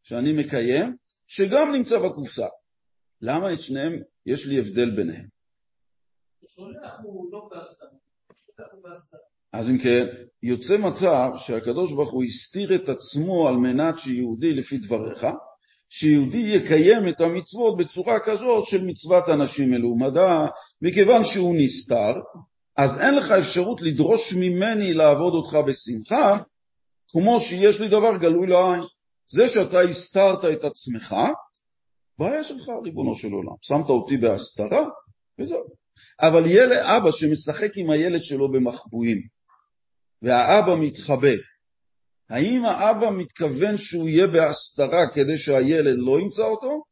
שאני מקיים, שגם נמצא בקופסה. למה את שניהם, יש לי הבדל ביניהם. אז אם כן, יוצא מצב שהקדוש ברוך הוא הסתיר את עצמו על מנת שיהודי, לפי דבריך, שיהודי יקיים את המצוות בצורה כזאת של מצוות אנשים מלומדה, מכיוון שהוא נסתר, אז אין לך אפשרות לדרוש ממני לעבוד אותך בשמחה, כמו שיש לי דבר גלוי לעין. זה שאתה הסתרת את עצמך, בעיה שלך, ריבונו של עולם. שמת אותי בהסתרה, וזהו. אבל ילד, אבא שמשחק עם הילד שלו במחבואים, והאבא מתחבא, האם האבא מתכוון שהוא יהיה בהסתרה כדי שהילד לא ימצא אותו?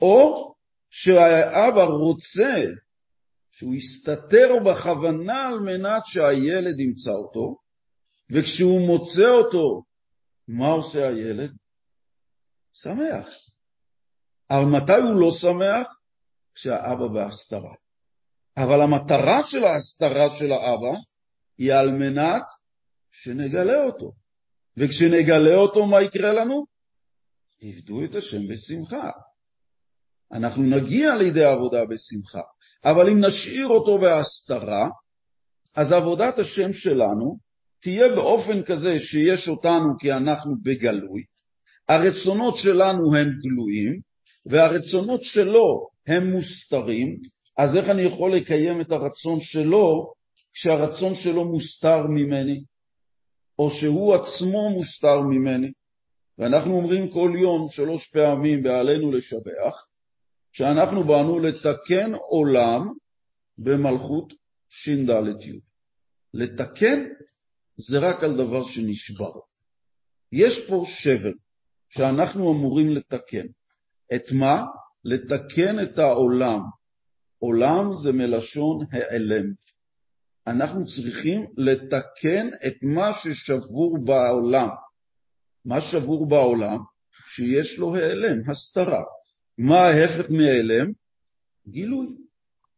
או שהאבא רוצה שהוא יסתתר בכוונה על מנת שהילד ימצא אותו, וכשהוא מוצא אותו, מה עושה הילד? שמח. אבל מתי הוא לא שמח? כשהאבא בהסתרה. אבל המטרה של ההסתרה של האבא היא על מנת שנגלה אותו. וכשנגלה אותו, מה יקרה לנו? עבדו את השם בשמחה. אנחנו נגיע לידי עבודה בשמחה, אבל אם נשאיר אותו בהסתרה, אז עבודת השם שלנו תהיה באופן כזה שיש אותנו כי אנחנו בגלוי, הרצונות שלנו הם גלויים, והרצונות שלו הם מוסתרים, אז איך אני יכול לקיים את הרצון שלו כשהרצון שלו מוסתר ממני, או שהוא עצמו מוסתר ממני? ואנחנו אומרים כל יום שלוש פעמים בעלינו לשבח, שאנחנו באנו לתקן עולם במלכות ש"ד י'. לתקן זה רק על דבר שנשבר. יש פה שבר שאנחנו אמורים לתקן. את מה? לתקן את העולם. עולם זה מלשון העלם. אנחנו צריכים לתקן את מה ששבור בעולם. מה שבור בעולם? שיש לו העלם, הסתרה. מה ההפך מהעלם? גילוי.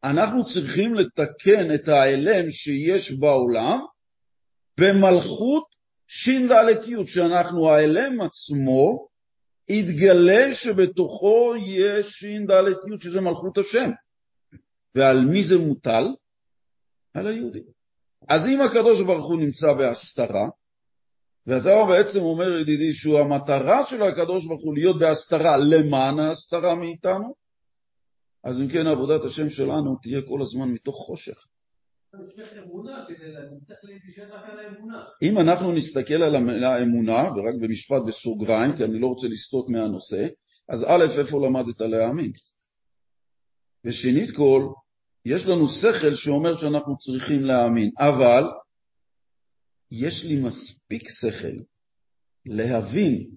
אנחנו צריכים לתקן את ההעלם שיש בעולם במלכות ש"ד-י, שאנחנו, ההעלם עצמו, יתגלה שבתוכו יש ש"ד-י, שזה מלכות השם. ועל מי זה מוטל? על היהודים. אז אם הקדוש ברוך הוא נמצא בהסתרה, ואתה בעצם אומר, ידידי, שהוא המטרה של הקדוש ברוך הוא להיות בהסתרה למען ההסתרה מאיתנו, אז אם כן עבודת השם שלנו תהיה כל הזמן מתוך חושך. אם אנחנו נסתכל על המילה אמונה, ורק במשפט בסוגריים, כי אני לא רוצה לסטות מהנושא, אז א', איפה למדת להאמין? ושנית כל, יש לנו שכל שאומר שאנחנו צריכים להאמין, אבל יש לי מספיק שכל להבין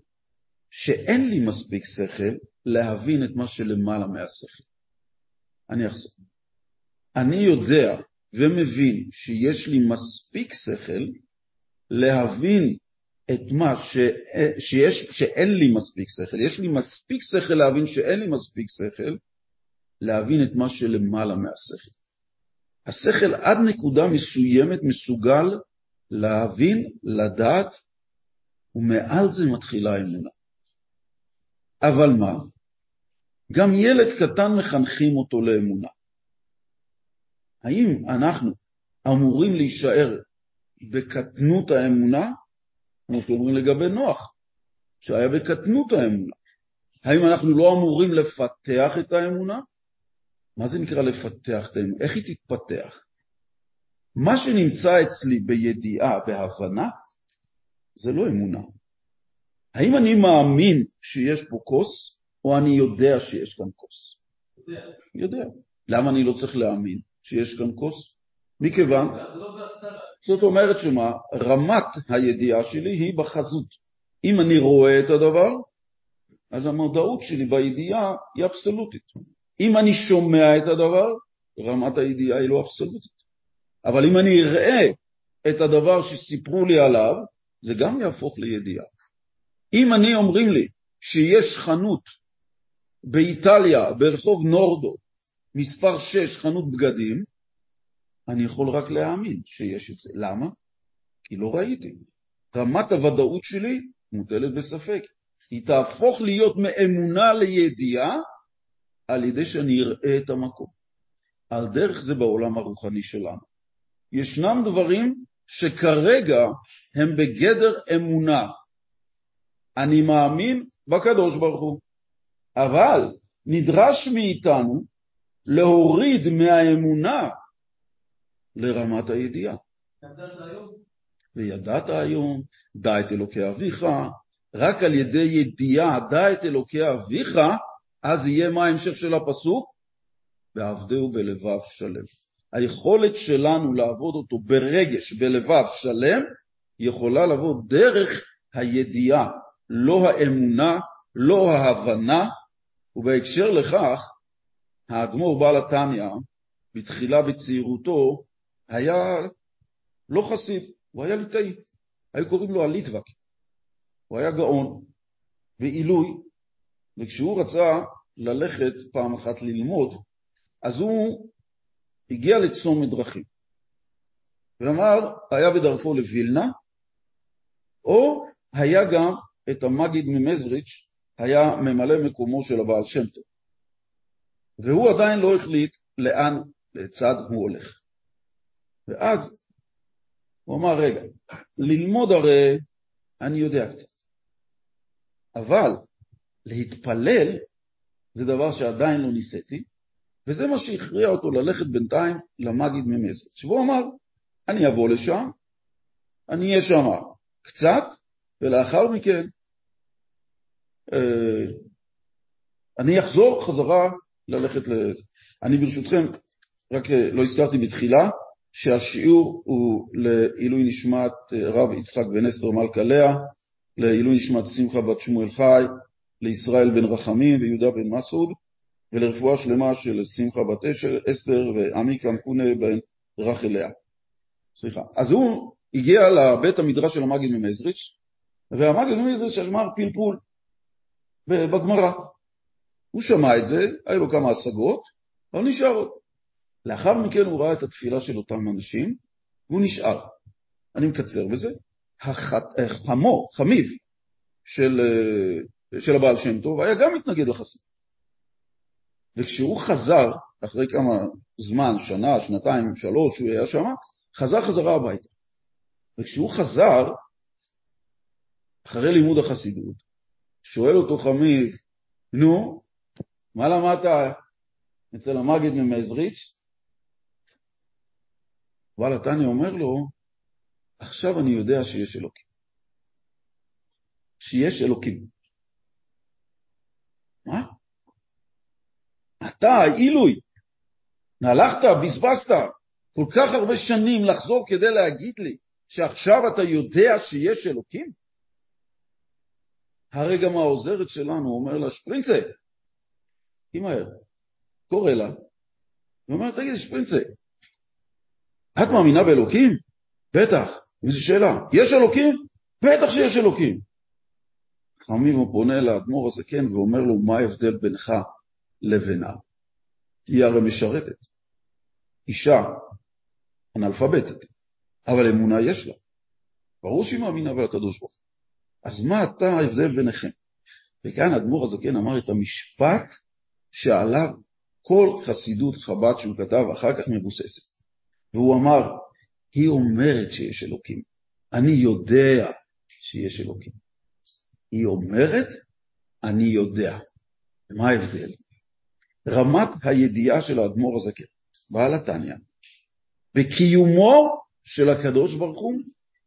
שאין לי מספיק שכל להבין את מה שלמעלה מהשכל. אני אחזור. אני יודע ומבין שיש לי מספיק שכל להבין את מה ש... שיש, שאין לי מספיק שכל. יש לי מספיק שכל להבין שאין לי מספיק שכל, להבין את מה שלמעלה מהשכל. השכל עד נקודה מסוימת מסוגל להבין, לדעת, ומעל זה מתחילה האמונה. אבל מה? גם ילד קטן מחנכים אותו לאמונה. האם אנחנו אמורים להישאר בקטנות האמונה? אנחנו אומרים לגבי נוח, שהיה בקטנות האמונה. האם אנחנו לא אמורים לפתח את האמונה? מה זה נקרא לפתח את האמונה? איך היא תתפתח? מה שנמצא אצלי בידיעה, בהבנה, זה לא אמונה. האם אני מאמין שיש פה כוס, או אני יודע שיש כאן כוס? יודע. יודע. למה אני לא צריך להאמין שיש כאן כוס? מכיוון... זאת אומרת שמה? רמת הידיעה שלי היא בחזות. אם אני רואה את הדבר, אז המודעות שלי בידיעה היא אבסולוטית. אם אני שומע את הדבר, רמת הידיעה היא לא אבסולוטית. אבל אם אני אראה את הדבר שסיפרו לי עליו, זה גם יהפוך לידיעה. אם אני אומרים לי שיש חנות באיטליה, ברחוב נורדו, מספר 6, חנות בגדים, אני יכול רק להאמין שיש את זה. למה? כי לא ראיתי. רמת הוודאות שלי מוטלת בספק. היא תהפוך להיות מאמונה לידיעה על ידי שאני אראה את המקום. על דרך זה בעולם הרוחני שלנו. ישנם דברים שכרגע הם בגדר אמונה. אני מאמין בקדוש ברוך הוא, אבל נדרש מאיתנו להוריד מהאמונה לרמת הידיעה. וידעת היום, דע את אלוקי אביך, רק על ידי ידיעה דע את אלוקי אביך, אז יהיה מה ההמשך של הפסוק? ועבדהו בלבב שלם. היכולת שלנו לעבוד אותו ברגש, בלבב שלם, יכולה לבוא דרך הידיעה, לא האמונה, לא ההבנה, ובהקשר לכך, האדמו"ר בעל התניא, בתחילה בצעירותו, היה לא חסיד, הוא היה ליטאי, היו קוראים לו הליטווק. הוא היה גאון ועילוי, וכשהוא רצה ללכת פעם אחת ללמוד, אז הוא הגיע לצומת דרכים, ואמר, היה בדרכו לווילנה, או היה גם את המגיד ממזריץ', היה ממלא מקומו של הבעל שם טוב. והוא עדיין לא החליט לאן, לצד הוא הולך. ואז הוא אמר, רגע, ללמוד הרי אני יודע קצת, אבל להתפלל זה דבר שעדיין לא ניסיתי, וזה מה שהכריע אותו ללכת בינתיים למגיד ממזרץ'. והוא אמר, אני אבוא לשם, אני אהיה שם קצת, ולאחר מכן אה, אני אחזור חזרה ללכת לזה. אני ברשותכם, רק אה, לא הזכרתי בתחילה, שהשיעור הוא לעילוי נשמת אה, רב יצחק בן אסתר מלכה לאה, לעילוי נשמת שמחה בת שמואל חי, לישראל בן רחמים ויהודה בן מסעוד, ולרפואה שלמה של שמחה בת אסתר ועמיקה מקונה בן רחליה. סליחה. אז הוא הגיע לבית המדרש של המגיד ממזריץ', והמגיד ממזריץ' אמר פלפול בגמרא. הוא שמע את זה, היו לו כמה השגות, אבל נשאר עוד. לאחר מכן הוא ראה את התפילה של אותם אנשים, והוא נשאר. אני מקצר בזה. חמו, חמיו של, של הבעל שם טוב, היה גם מתנגד לחסיד. וכשהוא חזר, אחרי כמה זמן, שנה, שנתיים, שלוש, הוא היה שם, חזר חזרה הביתה. וכשהוא חזר, אחרי לימוד החסידות, שואל אותו חמיב, נו, מה למדת אצל המגיד ממזריץ'? וואלה, תניא אומר לו, עכשיו אני יודע שיש אלוקים. שיש אלוקים. מה? אתה, עילוי, הלכת, בזבזת כל כך הרבה שנים לחזור כדי להגיד לי שעכשיו אתה יודע שיש אלוקים? הרי גם העוזרת שלנו אומר לה, שפרינצה, היא מהר, קורא לה, ואומר, תגידי, שפרינצה, את מאמינה באלוקים? בטח. וזו שאלה, יש אלוקים? בטח שיש אלוקים. חכמים הוא פונה לאדמו"ר הזקן ואומר לו, מה ההבדל בינך לבינה? היא הרי משרתת. אישה אנאלפביתית, אבל אמונה יש לה. ברור שהיא מאמינה בקדוש ברוך הוא. אז מה אתה ההבדל ביניכם? וכאן האדמו"ר הזקן אמר את המשפט שעליו כל חסידות חב"ד שהוא כתב אחר כך מבוססת. והוא אמר, היא אומרת שיש אלוקים, אני יודע שיש אלוקים. היא אומרת, אני יודע. מה ההבדל? רמת הידיעה של האדמו"ר הזקן, בעל התניא, בקיומו של הקדוש ברוך הוא,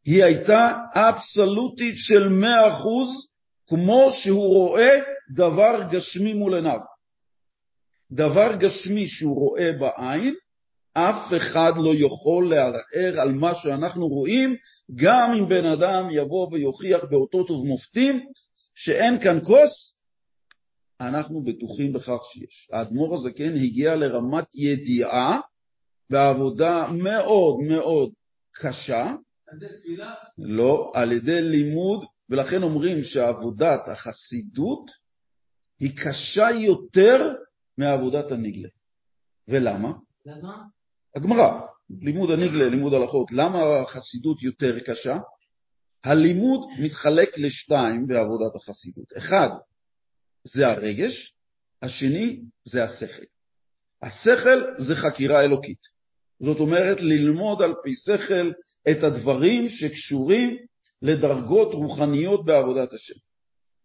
היא הייתה אבסולוטית של מאה אחוז, כמו שהוא רואה דבר גשמי מול עיניו. דבר גשמי שהוא רואה בעין, אף אחד לא יכול לערער על מה שאנחנו רואים, גם אם בן אדם יבוא ויוכיח באותות ובמופתים שאין כאן כוס, אנחנו בטוחים בכך שיש. האדמו"ר הזקן הגיע לרמת ידיעה בעבודה מאוד מאוד קשה, לא, על ידי לימוד, ולכן אומרים שעבודת החסידות היא קשה יותר מעבודת הנגלה. ולמה? למה? הגמרא, לימוד הנגלה, לימוד הלכות, למה החסידות יותר קשה? הלימוד מתחלק לשתיים בעבודת החסידות. אחד, זה הרגש, השני זה השכל. השכל זה חקירה אלוקית. זאת אומרת, ללמוד על פי שכל את הדברים שקשורים לדרגות רוחניות בעבודת השם.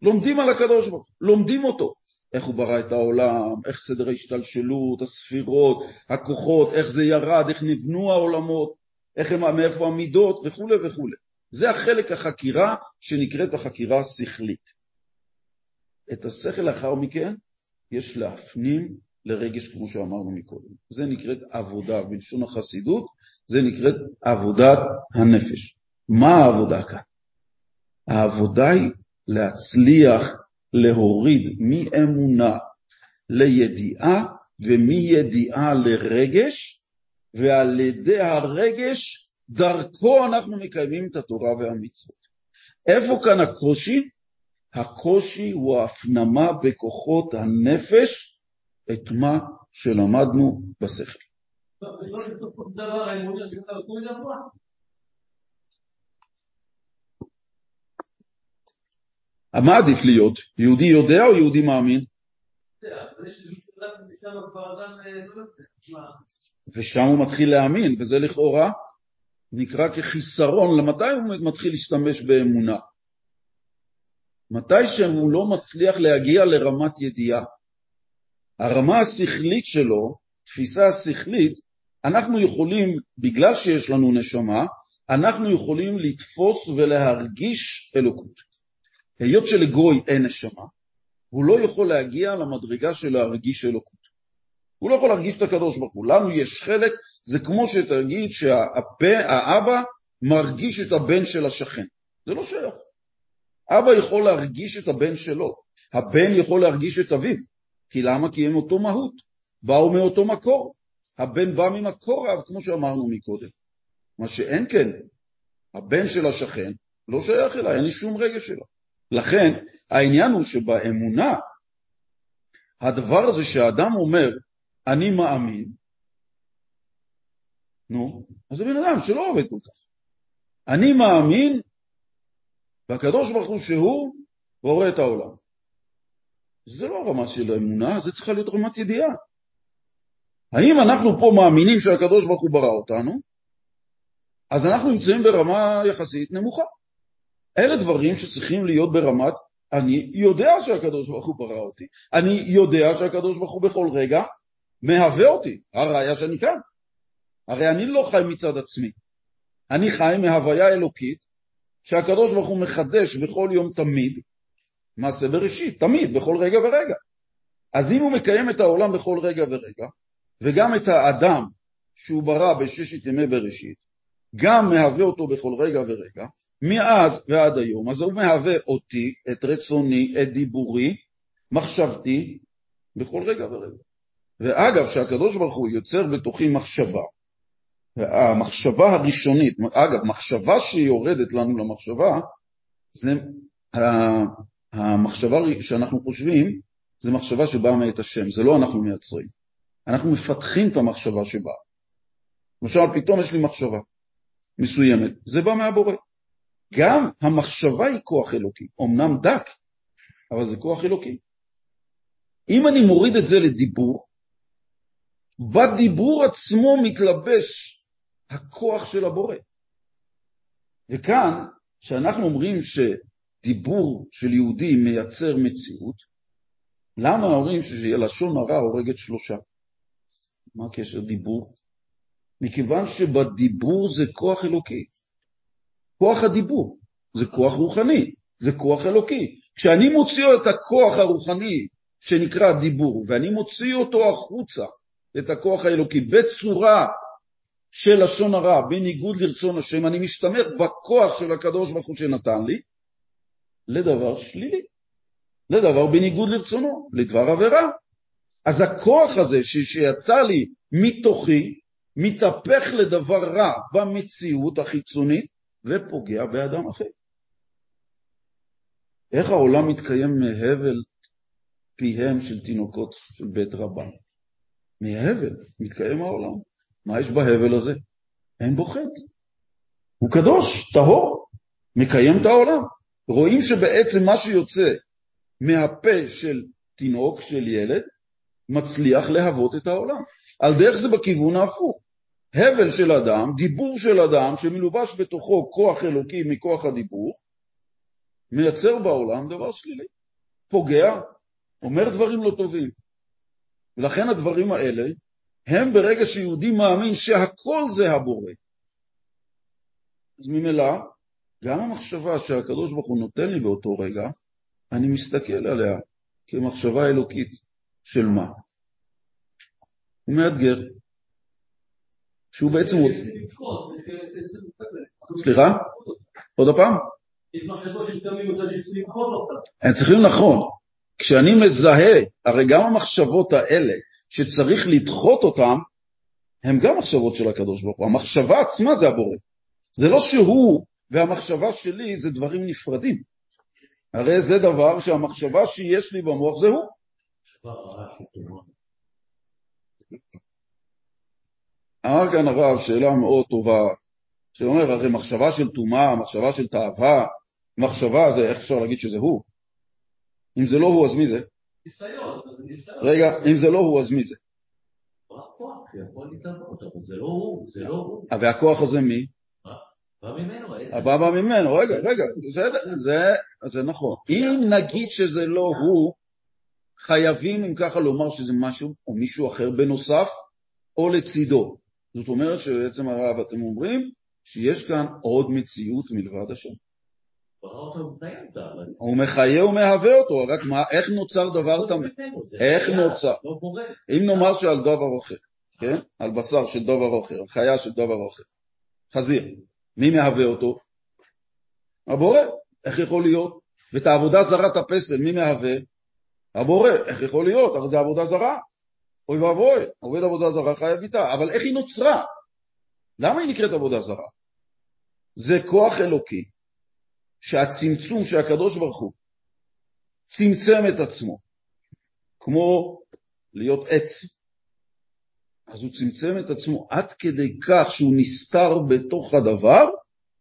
לומדים על הקדוש ברוך הוא, לומדים אותו. איך הוא ברא את העולם, איך סדר ההשתלשלות, הספירות, הכוחות, איך זה ירד, איך נבנו העולמות, איך הם, מאיפה המידות וכולי וכולי. זה החלק החקירה שנקראת החקירה השכלית. את השכל לאחר מכן יש להפנים לרגש כמו שאמרנו מקודם. זה נקראת עבודה, בלשון החסידות זה נקראת עבודת הנפש. מה העבודה כאן? העבודה היא להצליח להוריד מאמונה לידיעה ומידיעה לרגש, ועל ידי הרגש דרכו אנחנו מקיימים את התורה והמצוות. איפה כאן הקושי? הקושי הוא ההפנמה בכוחות הנפש את מה שלמדנו בשכל. מה עדיף להיות? יהודי יודע או יהודי מאמין? ושם הוא מתחיל להאמין, וזה לכאורה נקרא כחיסרון. למתי הוא מתחיל להשתמש באמונה? מתי שהוא לא מצליח להגיע לרמת ידיעה. הרמה השכלית שלו, תפיסה השכלית, אנחנו יכולים, בגלל שיש לנו נשמה, אנחנו יכולים לתפוס ולהרגיש אלוקות. היות שלגוי אין נשמה, הוא לא יכול להגיע למדרגה של להרגיש אלוקות. הוא לא יכול להרגיש את הקדוש ברוך הוא. לנו יש חלק, זה כמו שתגיד שהאבא מרגיש את הבן של השכן. זה לא שייך. אבא יכול להרגיש את הבן שלו, הבן יכול להרגיש את אביו. כי למה? כי הם אותו מהות, באו מאותו מקור. הבן בא ממקור רב, כמו שאמרנו מקודם. מה שאין כן, הבן של השכן לא שייך אליי, אין לי שום רגש שלו. לכן, העניין הוא שבאמונה, הדבר הזה שהאדם אומר, אני מאמין, נו, אז זה בן אדם שלא עובד כל כך. אני מאמין והקדוש ברוך הוא שהוא בורא את העולם. זה לא רמה של אמונה, זה צריכה להיות רמת ידיעה. האם אנחנו פה מאמינים שהקדוש ברוך הוא ברא אותנו? אז אנחנו נמצאים ברמה יחסית נמוכה. אלה דברים שצריכים להיות ברמת, אני יודע שהקדוש ברוך הוא ברא אותי, אני יודע שהקדוש ברוך הוא בכל רגע מהווה אותי, הראיה שאני כאן. הרי אני לא חי מצד עצמי, אני חי מהוויה אלוקית שהקדוש ברוך הוא מחדש בכל יום תמיד, מעשה בראשית, תמיד, בכל רגע ורגע. אז אם הוא מקיים את העולם בכל רגע ורגע, וגם את האדם שהוא ברא בששת ימי בראשית, גם מהווה אותו בכל רגע ורגע, מאז ועד היום, אז הוא מהווה אותי, את רצוני, את דיבורי, מחשבתי, בכל רגע ורגע. ואגב, שהקדוש ברוך הוא יוצר בתוכי מחשבה, המחשבה הראשונית, אגב, מחשבה שיורדת לנו למחשבה, זה המחשבה שאנחנו חושבים, זה מחשבה שבאה מאת השם, זה לא אנחנו מייצרים. אנחנו מפתחים את המחשבה שבאה. למשל, פתאום יש לי מחשבה מסוימת, זה בא מהבורא. גם המחשבה היא כוח אלוקי, אמנם דק, אבל זה כוח אלוקי. אם אני מוריד את זה לדיבור, בדיבור עצמו מתלבש הכוח של הבורא. וכאן, כשאנחנו אומרים שדיבור של יהודי מייצר מציאות, למה אומרים שלשון הרע הורגת שלושה? מה הקשר דיבור? מכיוון שבדיבור זה כוח אלוקי. כוח הדיבור זה כוח רוחני, זה כוח אלוקי. כשאני מוציא את הכוח הרוחני שנקרא דיבור, ואני מוציא אותו החוצה, את הכוח האלוקי, בצורה של לשון הרע, בניגוד לרצון השם, אני משתמך בכוח של הקדוש ברוך הוא שנתן לי, לדבר שלילי, לדבר בניגוד לרצונו, לדבר עבירה. אז הכוח הזה שיצא לי מתוכי, מתהפך לדבר רע במציאות החיצונית ופוגע באדם אחר. איך העולם מתקיים מהבל פיהם של תינוקות של בית רבן? מהבל מתקיים העולם. מה יש בהבל הזה? אין בו חטא. הוא קדוש, טהור, מקיים את העולם. רואים שבעצם מה שיוצא מהפה של תינוק, של ילד, מצליח להוות את העולם. על דרך זה בכיוון ההפוך. הבל של אדם, דיבור של אדם, שמלובש בתוכו כוח אלוקי מכוח הדיבור, מייצר בעולם דבר שלילי. פוגע, אומר דברים לא טובים. ולכן הדברים האלה הם ברגע שיהודי מאמין שהכל זה הבורא. אז ממילא, גם המחשבה שהקדוש ברוך הוא נותן לי באותו רגע, אני מסתכל עליה כמחשבה אלוקית של מה? הוא מאתגר. שהוא בעצם... סליחה? עוד פעם? הם צריכים נכון. כשאני מזהה, הרי גם המחשבות האלה שצריך לדחות אותם, הם גם מחשבות של הקדוש ברוך הוא. המחשבה עצמה זה הבורא. זה לא שהוא והמחשבה שלי זה דברים נפרדים. הרי זה דבר שהמחשבה שיש לי במוח זה הוא. אמר כאן הרב שאלה מאוד טובה, שאומר, הרי מחשבה של טומאה, מחשבה של תאווה, מחשבה זה, איך אפשר להגיד שזה הוא? אם זה לא הוא, אז מי זה? רגע, אם זה לא הוא, אז מי זה? והכוח הזה מי? הבא בא ממנו, רגע, רגע, זה נכון. אם נגיד שזה לא הוא, חייבים אם ככה לומר שזה משהו או מישהו אחר בנוסף או לצידו. זאת אומרת שבעצם הרב אתם אומרים שיש כאן עוד מציאות מלבד השם. הוא מחיה ומהווה אותו, רק מה, איך נוצר דבר טמא? איך נוצר? אם נאמר שעל דבר אחר, כן? על בשר של דבר אחר, חיה של דבר אחר, חזיר, מי מהווה אותו? הבורא. איך יכול להיות ואת העבודה זרת הפסל, מי מהווה? הבורא. איך יכול להיות? הרי זה עבודה זרה. אוי ואבוי, עובד עבודה זרה חייב איתה. אבל איך היא נוצרה? למה היא נקראת עבודה זרה? זה כוח אלוקי, שהצמצום שהקדוש ברוך הוא צמצם את עצמו, כמו להיות עץ. אז הוא צמצם את עצמו עד כדי כך שהוא נסתר בתוך הדבר,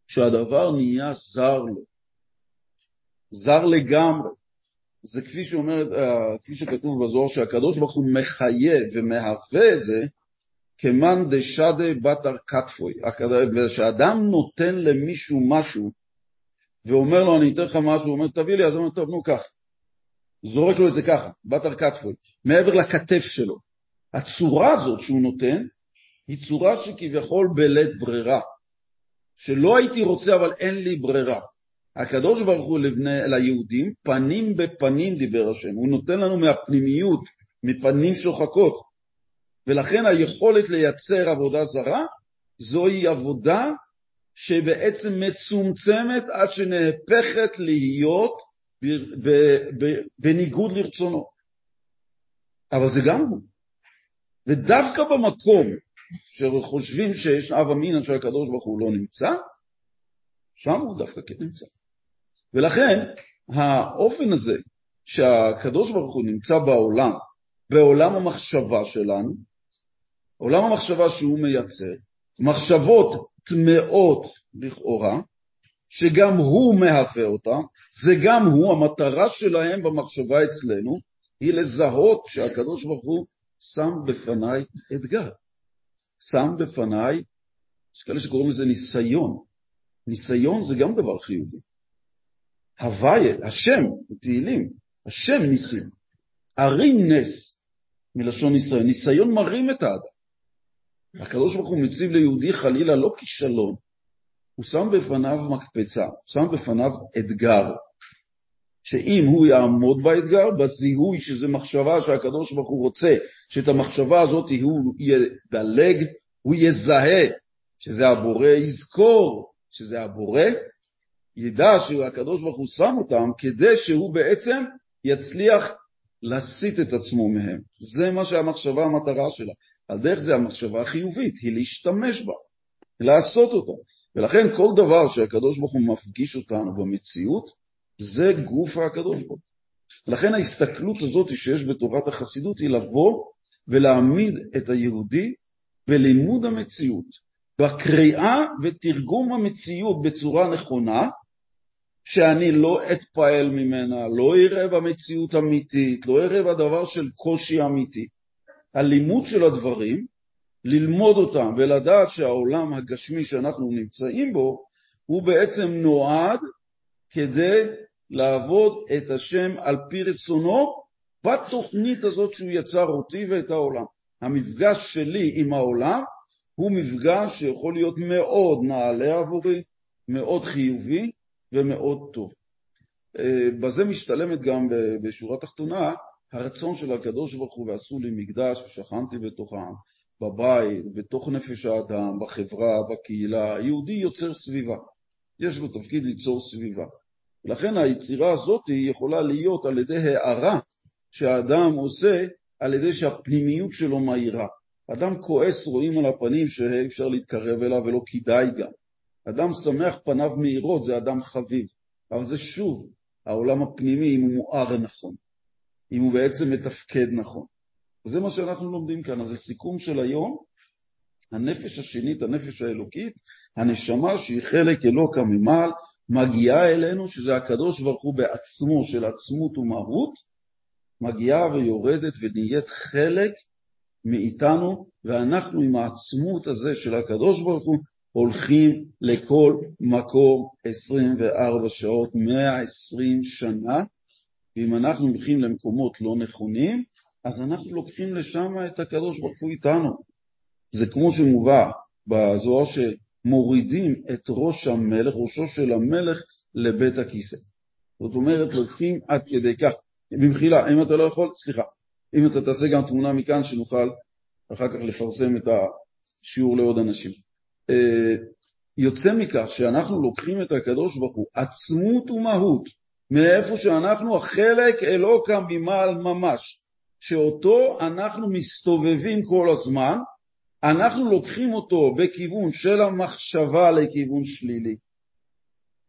שהדבר נהיה זר לו. זר לגמרי. זה כפי שאומרת, אה, כפי שכתוב בזוהר, שהקדוש ברוך הוא מחיה ומהווה את זה כמאן דשדה בתר כתפוי. כשאדם נותן למישהו משהו ואומר לו, אני אתן לך משהו, הוא אומר, תביא לי, אז הוא אומר, טוב, נו, קח. זורק לו את זה ככה, בתר כתפוי, מעבר לכתף שלו. הצורה הזאת שהוא נותן, היא צורה שכביכול בלית ברירה. שלא הייתי רוצה, אבל אין לי ברירה. הקדוש ברוך הוא לבני, ליהודים, פנים בפנים דיבר השם, הוא נותן לנו מהפנימיות, מפנים שוחקות, ולכן היכולת לייצר עבודה זרה זוהי עבודה שבעצם מצומצמת עד שנהפכת להיות בניגוד לרצונו. אבל זה גם הוא. ודווקא במקום שחושבים שיש אב אמינא שהקדוש ברוך הוא לא נמצא, שם הוא דווקא כן נמצא. ולכן האופן הזה שהקדוש ברוך הוא נמצא בעולם, בעולם המחשבה שלנו, עולם המחשבה שהוא מייצר, מחשבות טמאות לכאורה, שגם הוא מהווה אותם, זה גם הוא, המטרה שלהם במחשבה אצלנו, היא לזהות שהקדוש ברוך הוא שם בפניי אתגר. שם בפניי, יש כאלה שקוראים לזה ניסיון. ניסיון זה גם דבר חיובי. הוויה, השם, בתהילים, השם ניסים. הרים נס, מלשון ניסיון. ניסיון מרים את האדם. הקדוש ברוך הוא מציב ליהודי חלילה לא כישלון, הוא שם בפניו מקפצה, הוא שם בפניו אתגר, שאם הוא יעמוד באתגר, בזיהוי שזה מחשבה שהקדוש ברוך הוא רוצה, שאת המחשבה הזאת הוא ידלג, הוא יזהה שזה הבורא, יזכור שזה הבורא, ידע שהקדוש ברוך הוא שם אותם כדי שהוא בעצם יצליח להסיט את עצמו מהם. זה מה שהמחשבה המטרה שלה. על דרך זה המחשבה החיובית, היא להשתמש בה, לעשות אותה. ולכן כל דבר שהקדוש ברוך הוא מפגיש אותנו במציאות, זה גוף הקדוש ברוך הוא. לכן ההסתכלות הזאת שיש בתורת החסידות היא לבוא ולהעמיד את היהודי בלימוד המציאות, בקריאה ותרגום המציאות בצורה נכונה, שאני לא אתפעל ממנה, לא אראה במציאות אמיתית, לא אראה בדבר של קושי אמיתי. הלימוד של הדברים, ללמוד אותם ולדעת שהעולם הגשמי שאנחנו נמצאים בו, הוא בעצם נועד כדי לעבוד את השם על פי רצונו בתוכנית הזאת שהוא יצר אותי ואת העולם. המפגש שלי עם העולם הוא מפגש שיכול להיות מאוד נעלה עבורי, מאוד חיובי ומאוד טוב. אה, בזה משתלמת גם בשורה תחתונה הרצון של הקדוש ברוך הוא ועשו לי מקדש ושכנתי בתוכם, בבית, בתוך נפש האדם, בחברה, בקהילה. היהודי יוצר סביבה. יש לו תפקיד ליצור סביבה. לכן היצירה הזאת יכולה להיות על ידי הערה שהאדם עושה על ידי שהפנימיות שלו מהירה. אדם כועס, רואים על הפנים שאי אפשר להתקרב אליו ולא כדאי גם. אדם שמח, פניו מהירות, זה אדם חביב. אבל זה שוב, העולם הפנימי, אם הוא מואר נכון. אם הוא בעצם מתפקד נכון. וזה מה שאנחנו לומדים כאן. אז זה סיכום של היום. הנפש השנית, הנפש האלוקית, הנשמה שהיא חלק אלוקה ממעל, מגיעה אלינו, שזה הקדוש ברוך הוא בעצמו של עצמות ומהות, מגיעה ויורדת ונהיית חלק מאיתנו, ואנחנו עם העצמות הזה של הקדוש ברוך הוא הולכים לכל מקום 24 שעות, 120 שנה, ואם אנחנו הולכים למקומות לא נכונים, אז אנחנו לוקחים לשם את הקדוש ברוך הוא איתנו. זה כמו שמובא בזוהר שמורידים את ראש המלך, ראשו של המלך, לבית הכיסא. זאת אומרת, לוקחים עד כדי כך. במחילה, אם אתה לא יכול, סליחה, אם אתה תעשה גם תמונה מכאן, שנוכל אחר כך לפרסם את השיעור לעוד אנשים. אה, יוצא מכך שאנחנו לוקחים את הקדוש ברוך הוא, עצמות ומהות, מאיפה שאנחנו החלק אלוקא ממעל ממש, שאותו אנחנו מסתובבים כל הזמן, אנחנו לוקחים אותו בכיוון של המחשבה לכיוון שלילי,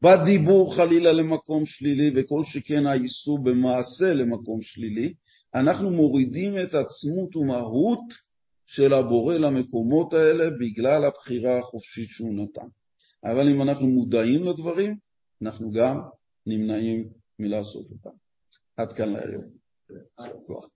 בדיבור חלילה למקום שלילי, וכל שכן האיסור במעשה למקום שלילי, אנחנו מורידים את עצמות ומהות של הבורא למקומות האלה בגלל הבחירה החופשית שהוא נתן. אבל אם אנחנו מודעים לדברים, אנחנו גם נמנעים מלעשות אותם. עד כאן להיום. כוח.